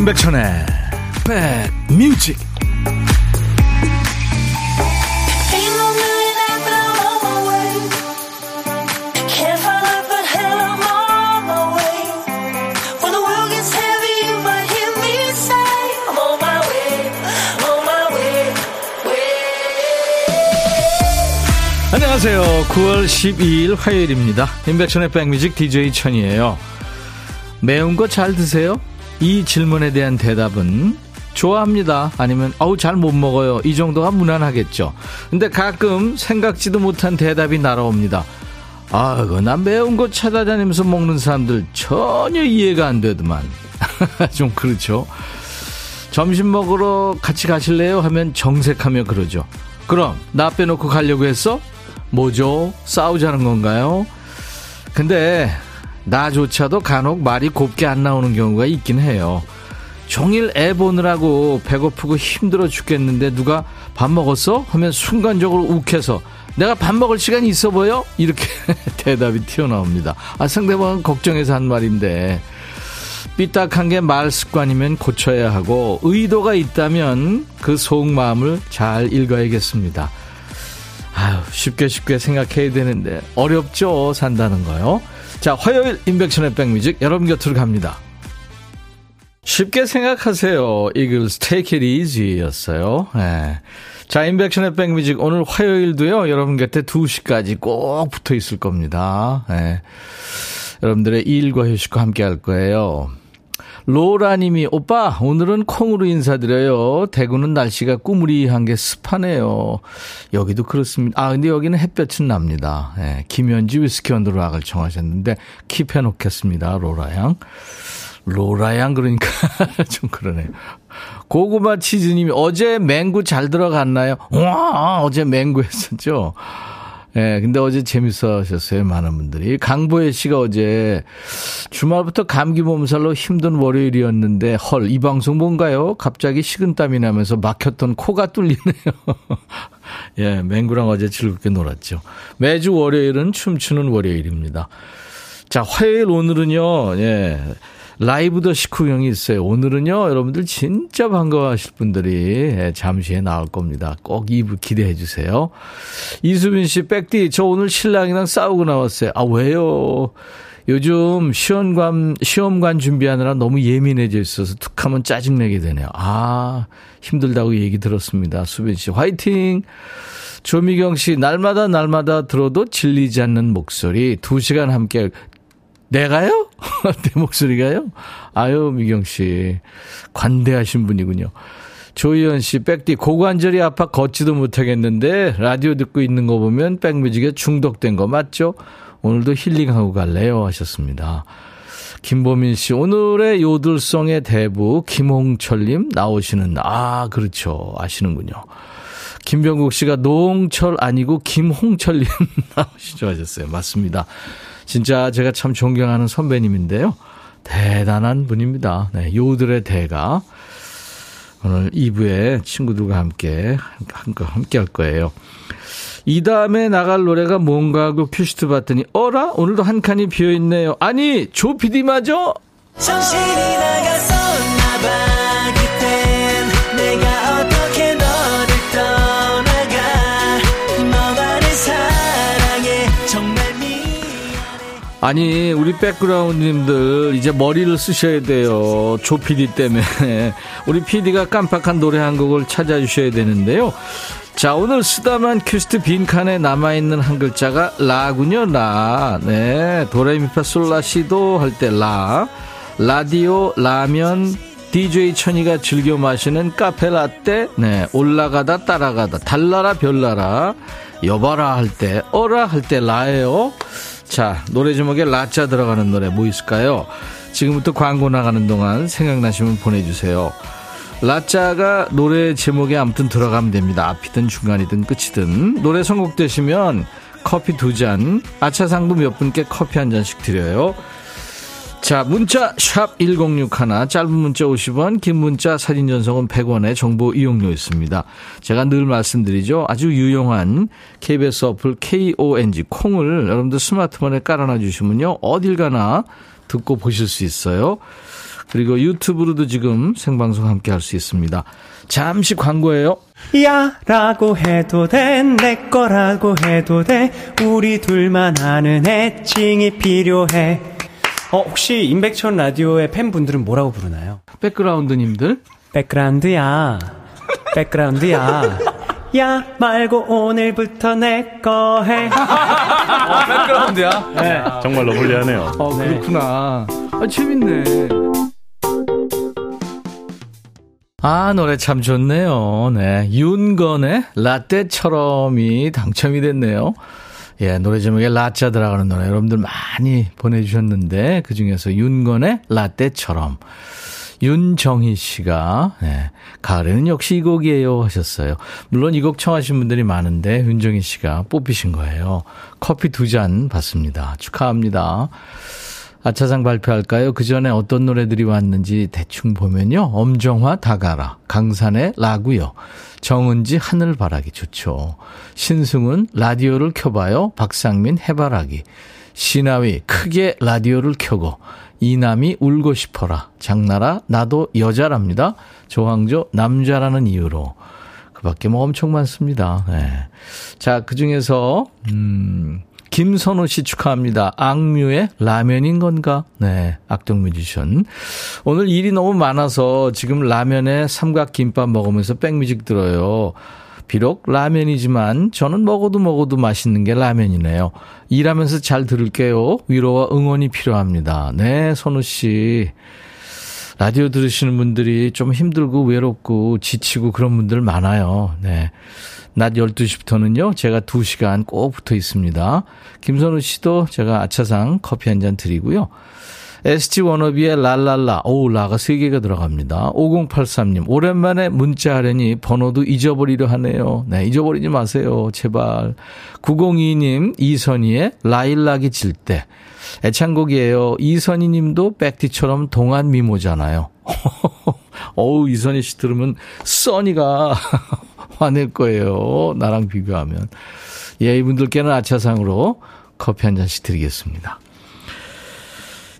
임백천의 백뮤직 안녕하세요. 9월 12일 화요일입니다. 임백천의 백뮤직 DJ 천이에요. 매운 거 잘 드세요? 이 질문에 대한 대답은 좋아합니다. 아니면 어우 잘 못 먹어요. 이 정도가 무난하겠죠. 근데 가끔 생각지도 못한 대답이 날아옵니다. 아, 그난 매운 거 찾아다니면서 먹는 사람들 전혀 이해가 안 되더만. 좀 그렇죠. 점심 먹으러 같이 가실래요? 하면 정색하며 그러죠. 그럼 나 빼놓고 가려고 했어? 뭐죠? 싸우자는 건가요? 근데 나조차도 간혹 말이 곱게 안 나오는 경우가 있긴 해요. 종일 애 보느라고 배고프고 힘들어 죽겠는데 누가 밥 먹었어? 하면 순간적으로 욱해서 내가 밥 먹을 시간이 있어 보여? 이렇게 대답이 튀어나옵니다. 아, 상대방은 걱정해서 한 말인데. 삐딱한 게 말 습관이면 고쳐야 하고 의도가 있다면 그 속마음을 잘 읽어야겠습니다. 아유, 쉽게 쉽게 생각해야 되는데 어렵죠, 산다는 거요. 자, 화요일 인백션의 백뮤직 여러분 곁으로 갑니다. 쉽게 생각하세요. 이글스 Take It Easy 였어요. 네. 자, 인백션의 백뮤직 오늘 화요일도요. 여러분 곁에 2시까지 꼭 붙어 있을 겁니다. 네. 여러분들의 일과 휴식과 함께 할 거예요. 로라님이 오빠 오늘은 콩으로 인사드려요. 대구는 날씨가 꾸무리한 게 습하네요. 여기도 그렇습니다. 아 근데 여기는 햇볕은 납니다. 예, 김현지 위스키 언더락을 청하셨는데 킵해 놓겠습니다. 로라양. 로라양 그러니까 좀 그러네요. 고구마 치즈님이 어제 맹구 잘 들어갔나요? 와 어제 맹구 했었죠. 예, 네, 근데 어제 재밌어 하셨어요. 많은 분들이. 강보혜 씨가 어제 주말부터 감기 몸살로 힘든 월요일이었는데 헐, 이 방송 뭔가요? 갑자기 식은땀이 나면서 막혔던 코가 뚫리네요. 예, 맹구랑 어제 즐겁게 놀았죠. 매주 월요일은 춤추는 월요일입니다. 자, 화요일 오늘은요, 예. 라이브 더 식후경이 있어요. 오늘은요, 여러분들 진짜 반가워하실 분들이 예, 잠시 후에 나올 겁니다. 꼭 2부 기대해 주세요. 이수빈 씨, 백디, 저 오늘 신랑이랑 싸우고 나왔어요. 아, 왜요? 요즘 시험관, 시험관 준비하느라 너무 예민해져 있어서 툭 하면 짜증내게 되네요. 아, 힘들다고 얘기 들었습니다. 수빈 씨, 화이팅! 조미경 씨, 날마다 날마다 들어도 질리지 않는 목소리. 두 시간 함께 내가요? 내 목소리가요? 아유, 미경 씨. 관대하신 분이군요. 조희연 씨, 백디, 고관절이 아파 걷지도 못하겠는데, 라디오 듣고 있는 거 보면 백뮤직에 중독된 거 맞죠? 오늘도 힐링하고 갈래요? 하셨습니다. 김보민 씨, 오늘의 요들송의 대부, 김홍철님 나오시는, 아, 그렇죠. 아시는군요. 김병국 씨가 노홍철 아니고 김홍철님 나오시죠 하셨어요. 맞습니다. 진짜 제가 참 존경하는 선배님인데요. 대단한 분입니다. 네, 요들의 대가. 오늘 2부에 친구들과 함께, 함께 할 거예요. 이 다음에 나갈 노래가 뭔가 하고 큐시트 봤더니, 어라? 오늘도 한 칸이 비어있네요. 아니, 조 PD 맞아? 정신이 나갔었나봐. 아니, 우리 백그라운드님들 이제 머리를 쓰셔야 돼요. 조 PD 때문에. 우리 PD가 깜빡한 노래 한 곡을 찾아주셔야 되는데요. 자, 오늘 쓰다만 큐스트 빈칸에 남아있는 한 글자가 라군요, 라. 네. 도레미파 솔라시도 할 때 라. 라디오, 라면, DJ 천이가 즐겨 마시는 카페 라떼, 네. 올라가다 따라가다, 달라라 별나라, 여봐라 할 때, 어라 할 때 라예요. 자, 노래 제목에 라자 들어가는 노래 뭐 있을까요? 지금부터 광고 나가는 동안 생각나시면 보내주세요. 라자가 노래 제목에 아무튼 들어가면 됩니다. 앞이든 중간이든 끝이든. 노래 선곡되시면 커피 두 잔, 아차상도 몇 분께 커피 한 잔씩 드려요. 자, 문자 샵 1061, 짧은 문자 50원, 긴 문자 사진 전송은 100원의 정보 이용료 있습니다. 제가 늘 말씀드리죠. 아주 유용한 KBS 어플 KONG 콩을 여러분들 스마트폰에 깔아놔 주시면요. 어딜 가나 듣고 보실 수 있어요. 그리고 유튜브로도 지금 생방송 함께 할 수 있습니다. 잠시 광고예요. 야 라고 해도 돼 내 거라고 해도 돼 우리 둘만 아는 애칭이 필요해 어 혹시 임백천 라디오의 팬분들은 뭐라고 부르나요? 백그라운드님들 백그라운드야 백그라운드야 야 말고 오늘부터 내 거 해. 어, 백그라운드야? 네. 정말로 불리하네요. 어, 그렇구나. 아, 재밌네. 아, 노래 참 좋네요. 네. 윤건의 라떼처럼이 당첨이 됐네요. 예, 노래 제목에 라짜 들어가는 노래 여러분들 많이 보내주셨는데, 그 중에서 윤건의 라떼처럼. 윤정희 씨가, 네, 가을에는 역시 이 곡이에요 하셨어요. 물론 이 곡 청하신 분들이 많은데, 윤정희 씨가 뽑히신 거예요. 커피 두 잔 받습니다. 축하합니다. 아차상 발표할까요? 그 전에 어떤 노래들이 왔는지 대충 보면요. 엄정화 다가라, 강산의 라구요, 정은지 하늘바라기 좋죠. 신승은 라디오를 켜봐요, 박상민 해바라기, 신하위 크게 라디오를 켜고, 이남이 울고 싶어라, 장나라 나도 여자랍니다. 조항조 남자라는 이유로. 그 밖에 뭐 엄청 많습니다. 네. 자, 그 중에서, 음, 김선우 씨 축하합니다. 악뮤의 라면인 건가? 네, 악동 뮤지션. 오늘 일이 너무 많아서 지금 라면에 삼각김밥 먹으면서 백뮤직 들어요. 비록 라면이지만 저는 먹어도 먹어도 맛있는 게 라면이네요. 일하면서 잘 들을게요. 위로와 응원이 필요합니다. 네, 선우 씨. 라디오 들으시는 분들이 좀 힘들고 외롭고 지치고 그런 분들 많아요. 네. 낮 12시부터는요, 제가 2시간 꼭 붙어 있습니다. 김선우 씨도 제가 아차상 커피 한 잔 드리고요. SG 워너비의 랄랄라, 오, 라가 3개가 들어갑니다. 5083님, 오랜만에 문자 하려니 번호도 잊어버리려 하네요. 네, 잊어버리지 마세요. 제발. 902님, 이선희의 라일락이 질 때. 애창곡이에요. 이선희 님도 백티처럼 동안 미모잖아요. 어우, 이선희 씨 들으면 써니가 화낼 거예요. 나랑 비교하면. 예, 이분들께는 아차상으로 커피 한 잔씩 드리겠습니다.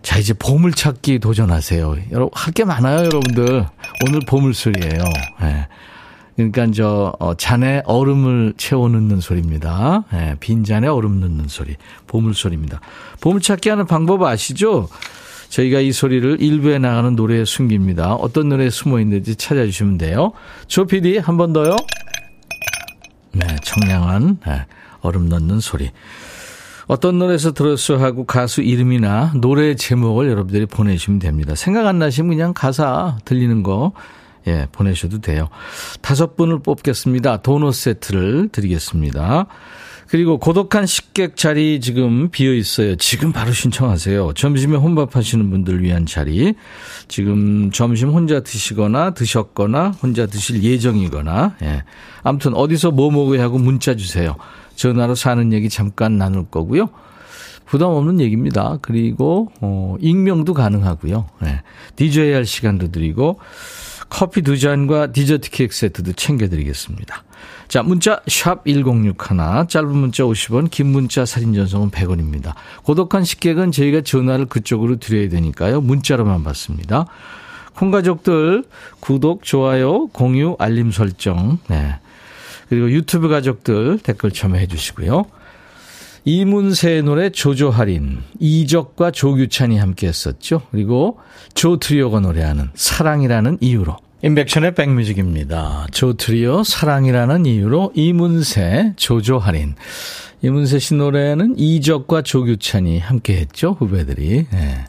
자, 이제 보물찾기 도전하세요. 여러분, 할 게 많아요, 여러분들. 오늘 보물소리예요. 예. 그러니까 저 어, 잔에 얼음을 채워 넣는 소리입니다. 예, 빈 잔에 얼음 넣는 소리. 보물 소리입니다. 보물 찾기 하는 방법 아시죠? 저희가 이 소리를 일부에 나가는 노래에 숨깁니다. 어떤 노래에 숨어 있는지 찾아주시면 돼요. 조 PD 한 번 더요. 네, 청량한 네, 얼음 넣는 소리. 어떤 노래에서 들었어 하고 가수 이름이나 노래 제목을 여러분들이 보내주시면 됩니다. 생각 안 나시면 그냥 가사 들리는 거 예, 보내셔도 돼요. 다섯 분을 뽑겠습니다. 도넛 세트를 드리겠습니다. 그리고 고독한 식객 자리 지금 비어 있어요. 지금 바로 신청하세요. 점심에 혼밥 하시는 분들 위한 자리. 지금 점심 혼자 드시거나 드셨거나 혼자 드실 예정이거나, 예. 아무튼 어디서 뭐 먹어야 하고 문자 주세요. 전화로 사는 얘기 잠깐 나눌 거고요. 부담 없는 얘기입니다. 그리고, 어, 익명도 가능하고요. 예. DJ 할 시간도 드리고, 커피 두 잔과 디저트 케이크 세트도 챙겨드리겠습니다. 자, 문자 샵 1061, 짧은 문자 50원, 긴 문자 사진 전송은 100원입니다. 고독한 식객은 저희가 전화를 그쪽으로 드려야 되니까요. 문자로만 받습니다. 콩 가족들 구독, 좋아요, 공유, 알림 설정. 네. 그리고 유튜브 가족들 댓글 참여해 주시고요. 이문세의 노래 조조할인, 이적과 조규찬이 함께 했었죠. 그리고 조트리오가 노래하는 사랑이라는 이유로. 인백션의 백뮤직입니다. 조트리오 사랑이라는 이유로 이문세 조조할인. 이문세 씨 노래는 이적과 조규찬이 함께 했죠. 후배들이. 네.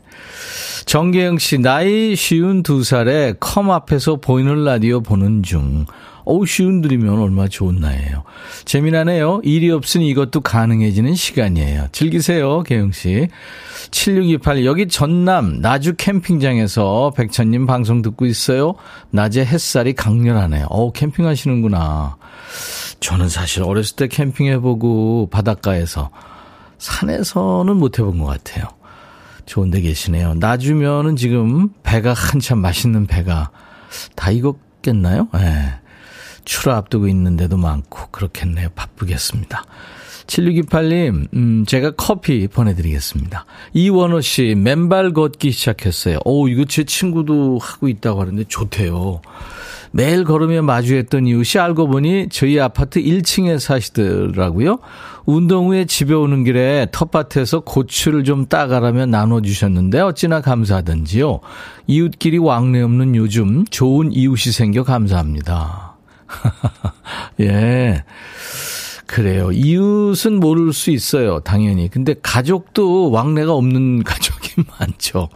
정계영 씨, 나이 쉬운 두 살에 컴 앞에서 보이는 라디오 보는 중. 어우, 쉬운 들이면 얼마나 좋은 나이에요. 재미나네요. 일이 없으니 이것도 가능해지는 시간이에요. 즐기세요, 개영씨. 7628, 여기 전남 나주 캠핑장에서 백천님 방송 듣고 있어요. 낮에 햇살이 강렬하네요. 어우, 캠핑하시는구나. 저는 사실 어렸을 때 캠핑해보고 바닷가에서 산에서는 못 해본 것 같아요. 좋은 데 계시네요. 나주면은 지금 배가 한참 맛있는 배가 다 익었겠나요? 예. 네. 출하 앞두고 있는 데도 많고 그렇겠네요. 바쁘겠습니다. 7628님, 음, 제가 커피 보내드리겠습니다. 이원호 씨, 맨발 걷기 시작했어요. 오, 이거 제 친구도 하고 있다고 하는데 좋대요. 매일 걸으며 마주했던 이웃이 알고 보니 저희 아파트 1층에 사시더라고요. 운동 후에 집에 오는 길에 텃밭에서 고추를 좀 따가라며 나눠주셨는데 어찌나 감사하던지요. 이웃끼리 왕래 없는 요즘 좋은 이웃이 생겨 감사합니다. 예. 그래요. 이웃은 모를 수 있어요. 당연히. 근데 가족도 왕래가 없는 가족이 많죠.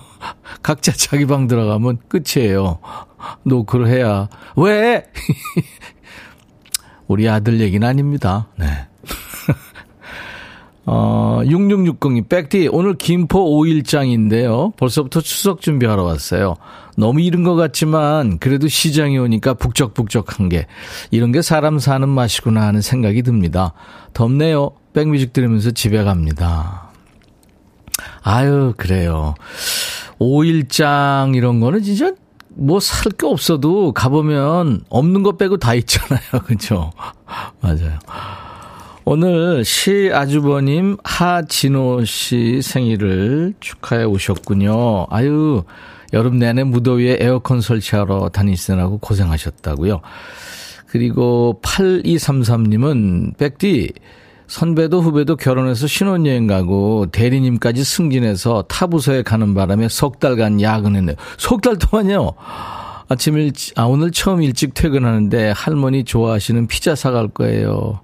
각자 자기 방 들어가면 끝이에요. 노크를 해야. 왜? 우리 아들 얘기는 아닙니다. 네. 어, 6660이 백디 오늘 김포 5일장인데요. 벌써부터 추석 준비하러 왔어요. 너무 이른 것 같지만 그래도 시장에 오니까 북적북적한 게 이런 게 사람 사는 맛이구나 하는 생각이 듭니다. 덥네요. 백뮤직 들으면서 집에 갑니다. 아유 그래요. 5일장 이런 거는 진짜 뭐 살 게 없어도 가보면 없는 거 빼고 다 있잖아요. 그죠? 맞아요. 오늘 시 아주버님 하진호 씨 생일을 축하해 오셨군요. 아유, 여름 내내 무더위에 에어컨 설치하러 다니시느라고 고생하셨다고요. 그리고 8233님은 백디 선배도 후배도 결혼해서 신혼여행 가고 대리님까지 승진해서 타 부서에 가는 바람에 석 달간 야근했네요. 석 달 동안요. 아침 일찍, 아, 오늘 처음 일찍 퇴근하는데 할머니 좋아하시는 피자 사갈 거예요.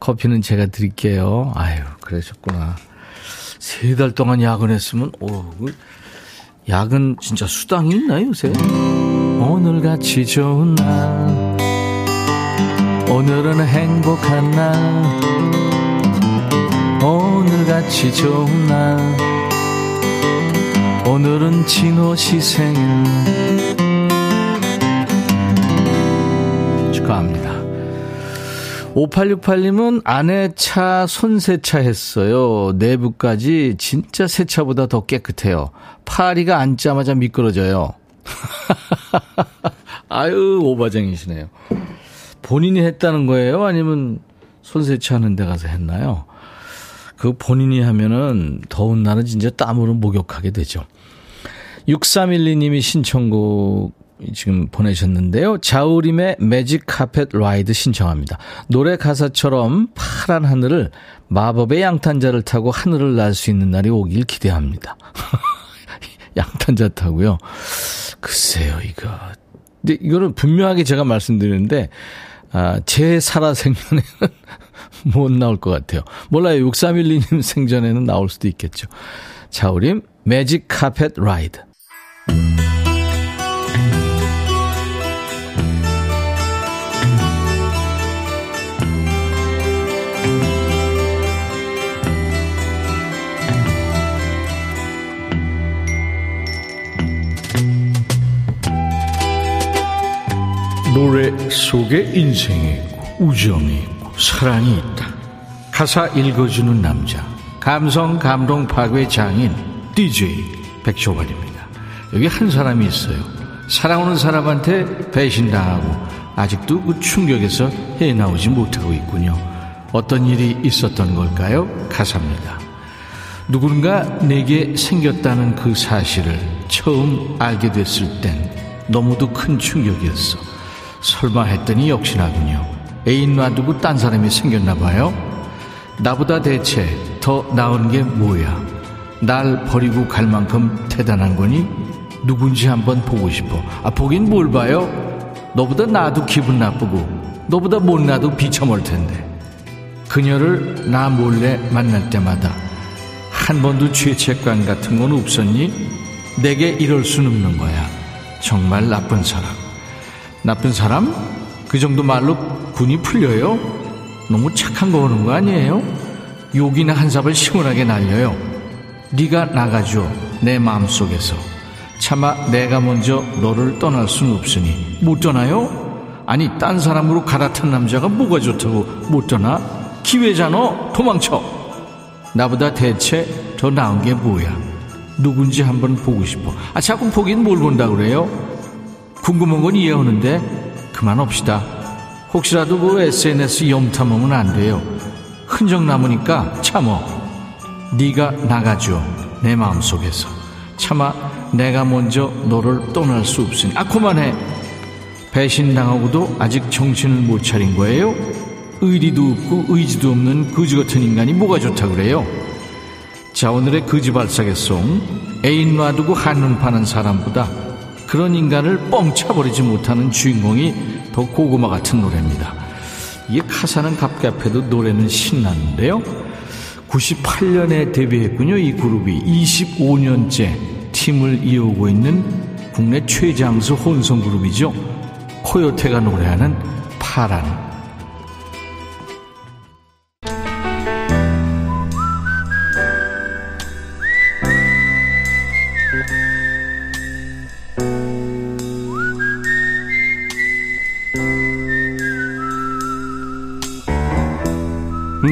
커피는 제가 드릴게요. 아유, 그러셨구나. 세 달 동안 야근했으면, 오, 그 야근 진짜 수당이 있나요, 요새? 오늘같이 좋은 날, 오늘은 행복한 날, 오늘같이 좋은 날, 오늘은 진호 시 생일. 축하합니다. 5868님은 아내 차 손세차 했어요. 내부까지 진짜 새 차보다 더 깨끗해요. 파리가 앉자마자 미끄러져요. 아유, 오바쟁이시네요. 본인이 했다는 거예요? 아니면 손세차 하는 데 가서 했나요? 그 본인이 하면은 더운 날은 진짜 땀으로 목욕하게 되죠. 6312님이 신청곡 지금 보내셨는데요. 자우림의 매직 카펫 라이드 신청합니다. 노래 가사처럼 파란 하늘을 마법의 양탄자를 타고 하늘을 날 수 있는 날이 오길 기대합니다. 양탄자 타고요. 글쎄요, 이거. 근데 이거는 분명하게 제가 말씀드리는데, 아, 제 살아 생전에는 못 나올 것 같아요. 몰라요. 6312님 생전에는 나올 수도 있겠죠. 자우림, 매직 카펫 라이드. 노래 속에 인생이 있고 우정이 있고 사랑이 있다. 가사 읽어주는 남자 감성 감동 파괴 장인 DJ 백종원입니다. 여기 한 사람이 있어요. 사랑하는 사람한테 배신당하고 아직도 그 충격에서 해나오지 못하고 있군요. 어떤 일이 있었던 걸까요? 가사입니다. 누군가 내게 생겼다는 그 사실을 처음 알게 됐을 땐 너무도 큰 충격이었어. 설마 했더니 역시나군요. 애인 놔두고 딴 사람이 생겼나 봐요. 나보다 대체 더 나은 게 뭐야? 날 버리고 갈 만큼 대단한 거니? 누군지 한번 보고 싶어. 아, 보긴 뭘 봐요? 너보다 나도 기분 나쁘고, 너보다 못나도 비참할 텐데. 그녀를 나 몰래 만날 때마다 한 번도 죄책감 같은 건 없었니? 내게 이럴 순 없는 거야. 정말 나쁜 사람. 나쁜 사람? 그 정도 말로 군이 풀려요? 너무 착한 거 오는 거 아니에요? 욕이나 한 삽을 시원하게 날려요. 네가 나가줘 내 마음속에서. 차마 내가 먼저 너를 떠날 수는 없으니 못 떠나요? 아니 딴 사람으로 갈아탄 남자가 뭐가 좋다고 못 떠나? 기회잖아 도망쳐 나보다 대체 더 나은 게 뭐야 누군지 한번 보고 싶어 아 자꾸 보긴 뭘 본다 그래요 궁금한 건 이해하는데 그만합시다. 혹시라도 그 SNS 염탐하면 안 돼요. 큰정 남으니까 참어. 네가 나가줘. 내 마음속에서. 차마 내가 먼저 너를 떠날 수 없으니. 아, 그만해. 배신당하고도 아직 정신을 못 차린 거예요? 의리도 없고 의지도 없는 거지 같은 인간이 뭐가 좋다 그래요? 자, 오늘의 거지 발사계송. 애인 놔두고 한눈 파는 사람보다 그런 인간을 뻥 차버리지 못하는 주인공이 더 고구마 같은 노래입니다. 이게 가사는 갑갑해도 노래는 신나는데요. 98년에 데뷔했군요. 이 그룹이 25년째 팀을 이어오고 있는 국내 최장수 혼성 그룹이죠. 코요테가 노래하는 파란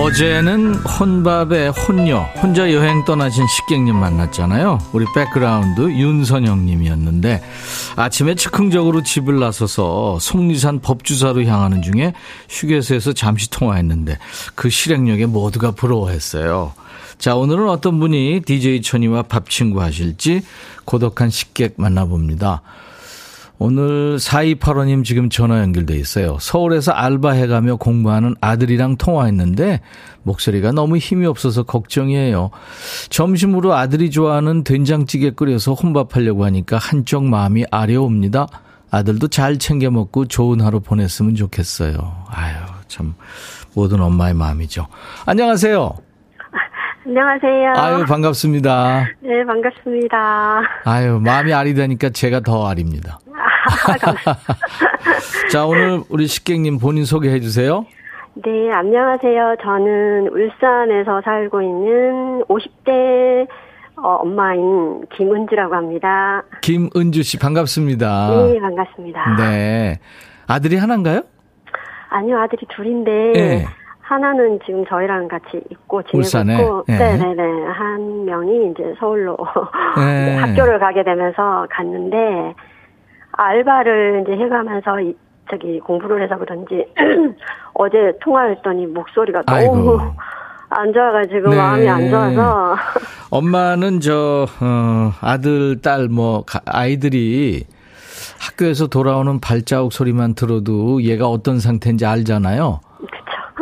어제는 혼밥에 혼녀, 혼자 여행 떠나신 식객님 만났잖아요. 우리 백그라운드 윤선영님이었는데 아침에 즉흥적으로 집을 나서서 속리산 법주사로 향하는 중에 휴게소에서 잠시 통화했는데 그 실행력에 모두가 부러워했어요. 자, 오늘은 어떤 분이 DJ 천이와 밥 친구 하실지 고독한 식객 만나봅니다. 오늘 4285님 지금 전화 연결돼 있어요. 서울에서 알바해가며 공부하는 아들이랑 통화했는데 목소리가 너무 힘이 없어서 걱정이에요. 점심으로 아들이 좋아하는 된장찌개 끓여서 혼밥하려고 하니까 한쪽 마음이 아려옵니다. 아들도 잘 챙겨 먹고 좋은 하루 보냈으면 좋겠어요. 아유, 참 모든 엄마의 마음이죠. 안녕하세요. 안녕하세요. 아유, 반갑습니다. 네, 반갑습니다. 아유, 마음이 아리다니까 제가 더 아립니다. 자, 오늘 우리 식객님 본인 소개해 주세요. 네, 안녕하세요. 저는 울산에서 살고 있는 50대 어, 엄마인 김은주라고 합니다. 김은주 씨 반갑습니다. 네, 반갑습니다. 네. 아들이 하나인가요? 아니요, 아들이 둘인데 네. 하나는 지금 저희랑 같이 있고 지내고 네. 네네네 한 명이 이제 서울로 네. 학교를 가게 되면서 갔는데 알바를 이제 해가면서 이, 저기 공부를 해서 그런지 어제 통화했더니 목소리가 아이고. 너무 안 좋아가지고 네. 마음이 안 좋아서 엄마는 저 어, 아들 딸 뭐 아이들이 학교에서 돌아오는 발자국 소리만 들어도 얘가 어떤 상태인지 알잖아요.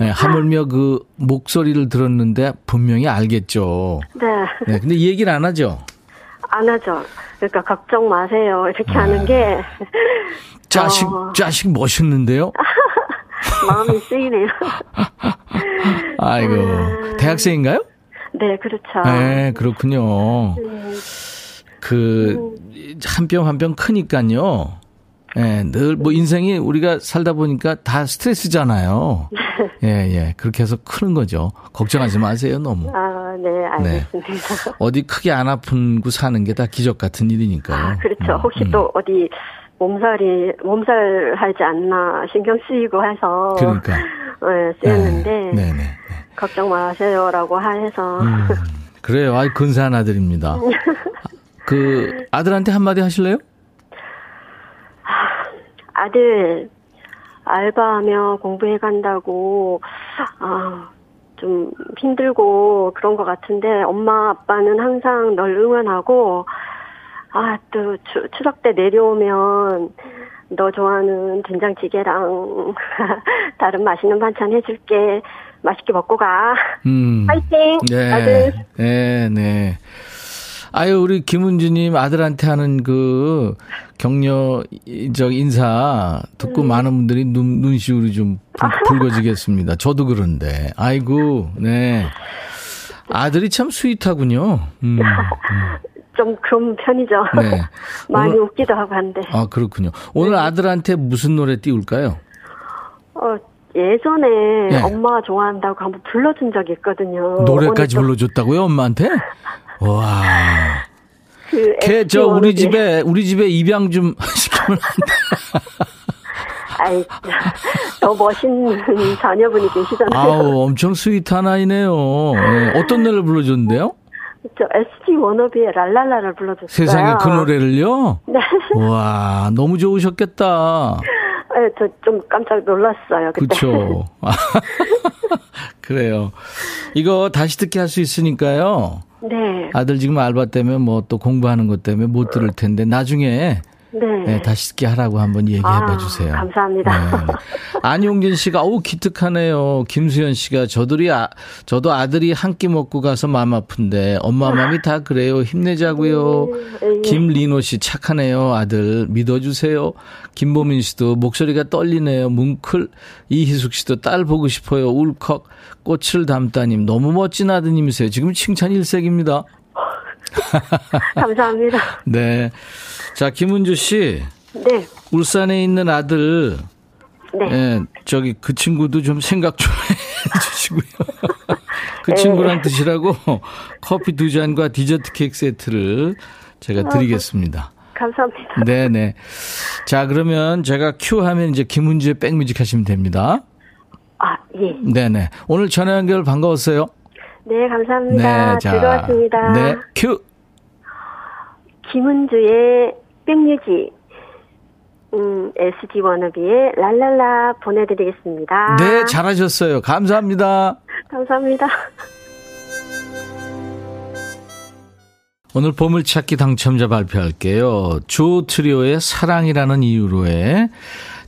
네, 하물며 그 목소리를 들었는데 분명히 알겠죠. 네. 네. 근데 얘기를 안 하죠. 안 하죠. 그러니까 걱정 마세요. 이렇게 아. 하는 게 자식 어... 자식 멋있는데요. 마음이 쓰이네요. 아이고 아... 대학생인가요? 네, 그렇죠. 네, 그렇군요. 네. 그 한 병 한 병 크니까요. 예, 네, 늘뭐 인생이 우리가 살다 보니까 다 스트레스잖아요. 예, 예. 그렇게 해서 크는 거죠. 걱정하지 마세요, 너무. 아, 네, 알겠습니다. 네. 어디 크게 안 아픈 고 사는 게 다 기적 같은 일이니까요. 아, 그렇죠. 음, 혹시 음. 또 어디 몸살이, 몸살 하지 않나 신경 쓰이고 해서. 그러니까. 네, 쓰였는데. 네, 네, 네. 걱정 마세요라고 해서. 음, 그래요. 아이, 근사한 아들입니다. 그, 아들한테 한마디 하실래요? 아들, 알바하며 공부해 간다고, 아, 좀 힘들고 그런 것 같은데 엄마 아빠는 항상 널 응원하고 아또 추석 때 내려오면 너 좋아하는 된장찌개랑 다른 맛있는 반찬 해줄게 맛있게 먹고 가. 음. 파이팅. 네. 아들. 네, 네. 아유, 우리 김은주님 아들한테 하는 그 격려, 저 인사 듣고 음. 많은 분들이 눈, 눈시울이 좀 붉, 어지겠습니다 저도 그런데. 아이고, 네. 아들이 참 스윗하군요. 음, 음. 좀 그런 편이죠. 네. 많이 오늘, 웃기도 하고 한데. 아, 그렇군요. 오늘 네. 아들한테 무슨 노래 띄울까요? 어, 예전에 네. 엄마 좋아한다고 한번 불러준 적이 있거든요. 노래까지 불러줬다고요, 엄마한테? 와. 그, 걔, 저, 우리 집에, 우리 집에 입양 좀 시키면 안 돼. 아이, 더 멋있는 자녀분이 계시잖아요. 아우, 엄청 스윗한 아이네요. 네. 어떤 노래를 불러줬는데요? 저 SG 워너비의 랄랄라를 불러줬어요. 세상에 그 노래를요? 네. 와, 너무 좋으셨겠다. 네, 저 좀 깜짝 놀랐어요. 그때. 그렇죠. 그래요. 이거 다시 듣게 할 수 있으니까요. 네. 아들 지금 알바 때문에 뭐 또 공부하는 것 때문에 못 들을 텐데 나중에 네. 네 다시 듣게 하라고 한번 얘기해 봐 아, 주세요. 감사합니다. 네. 안용진 씨가 오 기특하네요. 김수현 씨가 저들이 아, 저도 아들이 한 끼 먹고 가서 마음 아픈데 엄마 마음이 다 그래요. 힘내자고요. 네. 김리노 씨 착하네요. 아들 믿어 주세요. 김보민 씨도 목소리가 떨리네요. 뭉클 이희숙 씨도 딸 보고 싶어요. 울컥 꽃을 담다 님 너무 멋진 아드님이세요. 지금 칭찬 일색입니다. 감사합니다. 네. 자, 김은주 씨. 네. 울산에 있는 아들. 네. 예, 저기 그 친구도 좀 생각 좀 해주시고요. 그 네. 친구랑 드시라고 커피 두 잔과 디저트 케이크 세트를 제가 아, 드리겠습니다. 감사합니다. 네네. 자, 그러면 제가 큐 하면 이제 김은주의 백뮤직 하시면 됩니다. 아, 예. 네네. 오늘 전화 연결 반가웠어요. 네, 감사합니다. 네, 자, 즐거웠습니다. 네, 큐. 김은주의 백뮤직, 음, SG 워너비의 랄랄라 보내드리겠습니다. 네, 잘하셨어요. 감사합니다. 감사합니다. 오늘 보물찾기 당첨자 발표할게요. 조 트리오의 사랑이라는 이유로의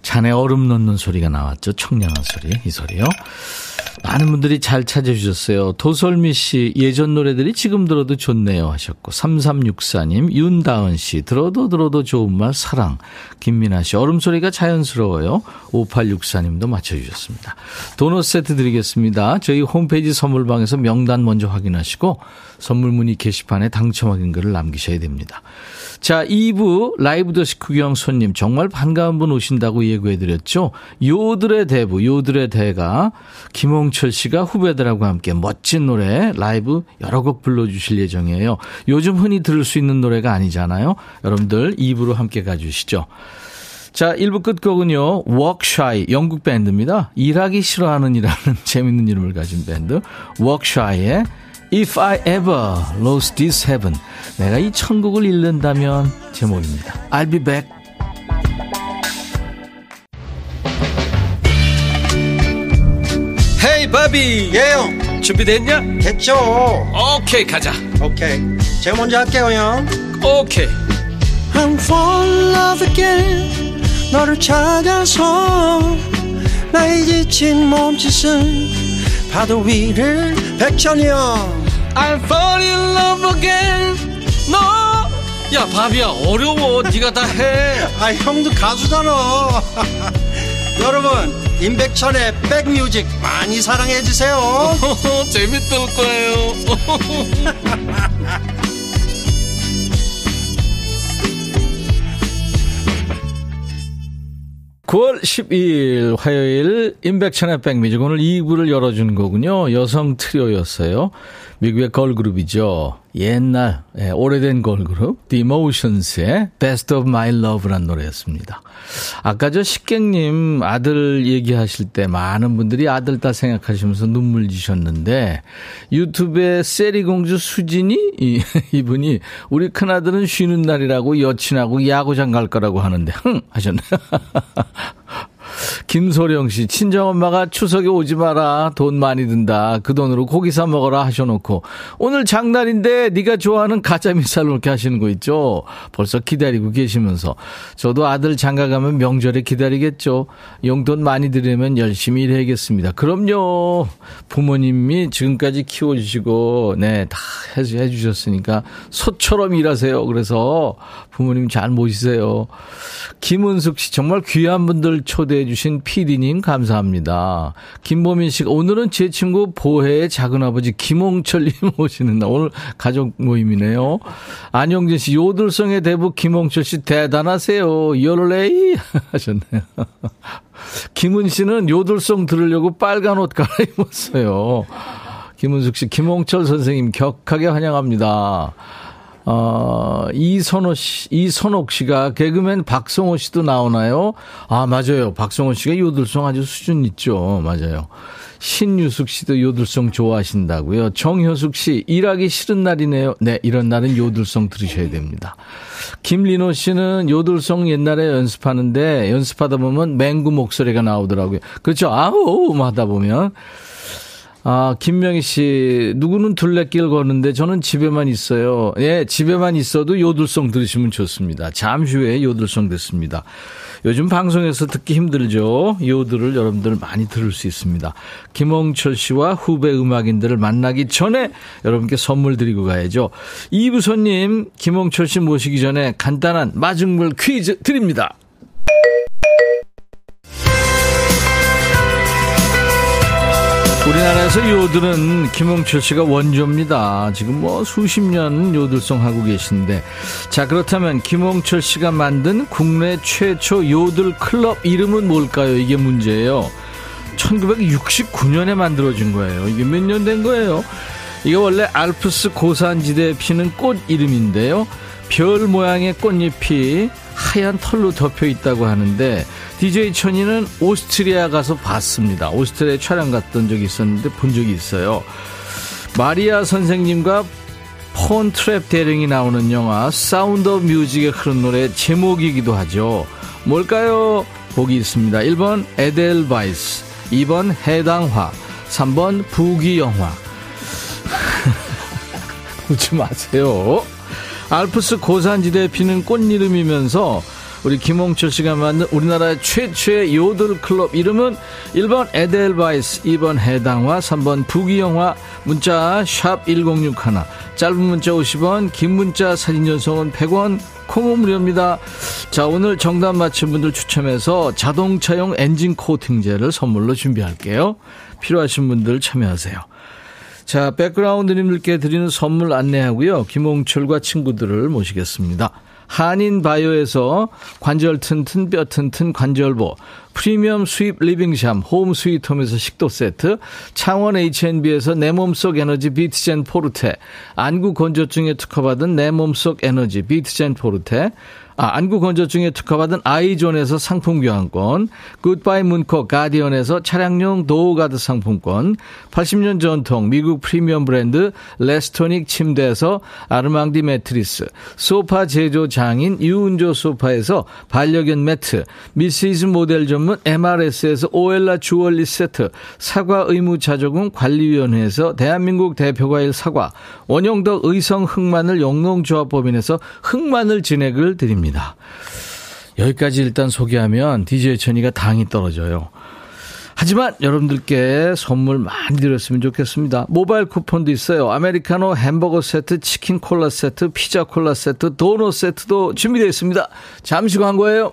잔에 얼음 넣는 소리가 나왔죠. 청량한 소리, 이 소리요. 많은 분들이 잘 찾아주셨어요. 도솔미 씨, 예전 노래들이 지금 들어도 좋네요 하셨고, 3364님, 윤다은 씨, 들어도 들어도 좋은 말, 사랑. 김민아 씨, 얼음소리가 자연스러워요. 5864님도 맞춰주셨습니다. 도넛 세트 드리겠습니다. 저희 홈페이지 선물방에서 명단 먼저 확인하시고, 선물 문의 게시판에 당첨 확인글을 남기셔야 됩니다. 자, 2부 라이브 더시 구경 손님 정말 반가운 분 오신다고 예고해 드렸죠. 요들의 대부, 요들의 대가 김홍철 씨가 후배들하고 함께 멋진 노래 라이브 여러 곡 불러 주실 예정이에요. 요즘 흔히 들을 수 있는 노래가 아니잖아요. 여러분들 2부로 함께 가 주시죠. 자, 1부 끝곡은요, 워크샤이, 영국 밴드입니다. 일하기 싫어하는 이라는 재밌는 이름을 가진 밴드, 워크샤이의 If I ever lost this heaven. 내가 이 천국을 잃는다면 제목입니다. I'll be back. Hey 바비. 예영. 준비됐냐? 됐죠. 오케이 가자. 오케이. 제가 먼저 할게요 형. 오케이. I'm fall in love again. 너를 찾아서 나의 지친 몸짓은 파도 위를 백천이 형 I'll fall in love again 너 no. 야 바비야 어려워 네가 다 해 아 형도 가수잖아 여러분 임백천의 백뮤직 많이 사랑해 주세요 재밌을 거예요 9월 12일 화요일 임백천의 백뮤직 오늘 2부를 열어준 거군요. 여성 트리오였어요. 미국의 걸그룹이죠. 옛날 예, 오래된 걸그룹 The Emotions의 Best of My Love란 노래였습니다. 아까 저 식객님 아들 얘기하실 때 많은 분들이 아들 딸 생각하시면서 눈물 지셨는데 유튜브에 세리공주 수진이 이, 이분이 우리 큰아들은 쉬는 날이라고 여친하고 야구장 갈 거라고 하는데 흥 하셨네요. 김소령 씨, 친정엄마가 추석에 오지 마라. 돈 많이 든다. 그 돈으로 고기 사 먹어라 하셔놓고 오늘 장날인데 네가 좋아하는 가자미살 이렇게 하시는 거 있죠. 벌써 기다리고 계시면서 저도 아들 장가 가면 명절에 기다리겠죠. 용돈 많이 드리면 열심히 일해야겠습니다. 그럼요. 부모님이 지금까지 키워주시고 네다 해주셨으니까 소처럼 일하세요. 그래서 부모님 잘 모시세요. 김은숙 씨 정말 귀한 분들 초대해 주신 PD님 감사합니다. 김보민 씨 오늘은 제 친구 보혜의 작은아버지 김홍철님 오시는 날 오늘 가족 모임이네요. 안영진 씨 요들성의 대부 김홍철 씨 대단하세요. 열레이 하셨네요. 김은 씨는 요들성 들으려고 빨간 옷 갈아입었어요. 김은숙 씨, 김홍철 선생님 격하게 환영합니다. 어, 이선호 씨, 이선옥 씨가 개그맨 박성호 씨도 나오나요? 아, 맞아요. 박성호 씨가 요들송 아주 수준 있죠. 맞아요. 신유숙 씨도 요들송 좋아하신다고요. 정효숙 씨, 일하기 싫은 날이네요. 네, 이런 날은 요들송 들으셔야 됩니다. 김리노 씨는 요들송 옛날에 연습하는데 연습하다 보면 맹구 목소리가 나오더라고요. 그렇죠. 아우, 하다 보면. 아, 김명희 씨, 누구는 둘레길 걷는데 저는 집에만 있어요. 예, 집에만 있어도 요들송 들으시면 좋습니다. 잠시 후에 요들송 듣습니다. 요즘 방송에서 듣기 힘들죠. 요들을 여러분들 많이 들을 수 있습니다. 김홍철 씨와 후배 음악인들을 만나기 전에 여러분께 선물 드리고 가야죠. 이부손님, 김홍철 씨 모시기 전에 간단한 마중물 퀴즈 드립니다. 우리나라에서 요들은 김홍철 씨가 원조입니다. 지금 뭐 수십 년 요들송 하고 계신데. 자, 그렇다면 김홍철 씨가 만든 국내 최초 요들 클럽 이름은 뭘까요? 이게 문제예요. 1969년에 만들어진 거예요. 이게 몇 년 된 거예요? 이게 원래 알프스 고산지대에 피는 꽃 이름인데요. 별 모양의 꽃잎이 하얀 털로 덮여 있다고 하는데 DJ 천이는 오스트리아 가서 봤습니다. 오스트리아 촬영 갔던 적이 있었는데 본 적이 있어요. 마리아 선생님과 폰트랩 대령이 나오는 영화 사운드 오브 뮤직에 흐른 노래 제목이기도 하죠. 뭘까요? 보기 있습니다. 1번 에델바이스, 2번 해당화, 3번 부기영화. 웃지 마세요. 알프스 고산지대에 피는 꽃 이름이면서 우리 김홍철 씨가 만든 우리나라 최초의 요들 클럽 이름은 1번 에델바이스, 2번 해당화, 3번 부기영화, 문자 샵 1061, 짧은 문자 50원, 긴 문자 사진 전송은 100원, 콩은 무료입니다. 자, 오늘 정답 맞힌 분들 추첨해서 자동차용 엔진 코팅제를 선물로 준비할게요. 필요하신 분들 참여하세요. 자, 백그라운드님들께 드리는 선물 안내하고요. 김홍철과 친구들을 모시겠습니다. 한인 바이오에서 관절 튼튼 뼈 튼튼 관절보, 프리미엄 수입 리빙샴 홈 스위트홈에서 식도 세트, 창원 H&B에서 내 몸속 에너지 비트젠 포르테, 안구 건조증에 특허받은 내 몸속 에너지 비트젠 포르테, 아, 안구 건조증에 특허받은 아이존에서 상품 교환권, 굿바이 문코 가디언에서 차량용 도어가드 상품권, 80년 전통 미국 프리미엄 브랜드 레스토닉 침대에서 아르망디 매트리스, 소파 제조 장인 유운조 소파에서 반려견 매트, 미시즈 모델 전문 MRS에서 오엘라 주얼리 세트, 사과 의무 자조금 관리위원회에서 대한민국 대표과일 사과, 원형덕 의성 흑마늘 영농조합법인에서 흑마늘 진행을 드립니다. 여기까지 일단 소개하면 DJ 천이가 당이 떨어져요. 하지만 여러분들께 선물 많이 드렸으면 좋겠습니다. 모바일 쿠폰도 있어요. 아메리카노 햄버거 세트, 치킨 콜라 세트, 피자 콜라 세트, 도넛 세트도 준비되어 있습니다. 잠시 광고예요.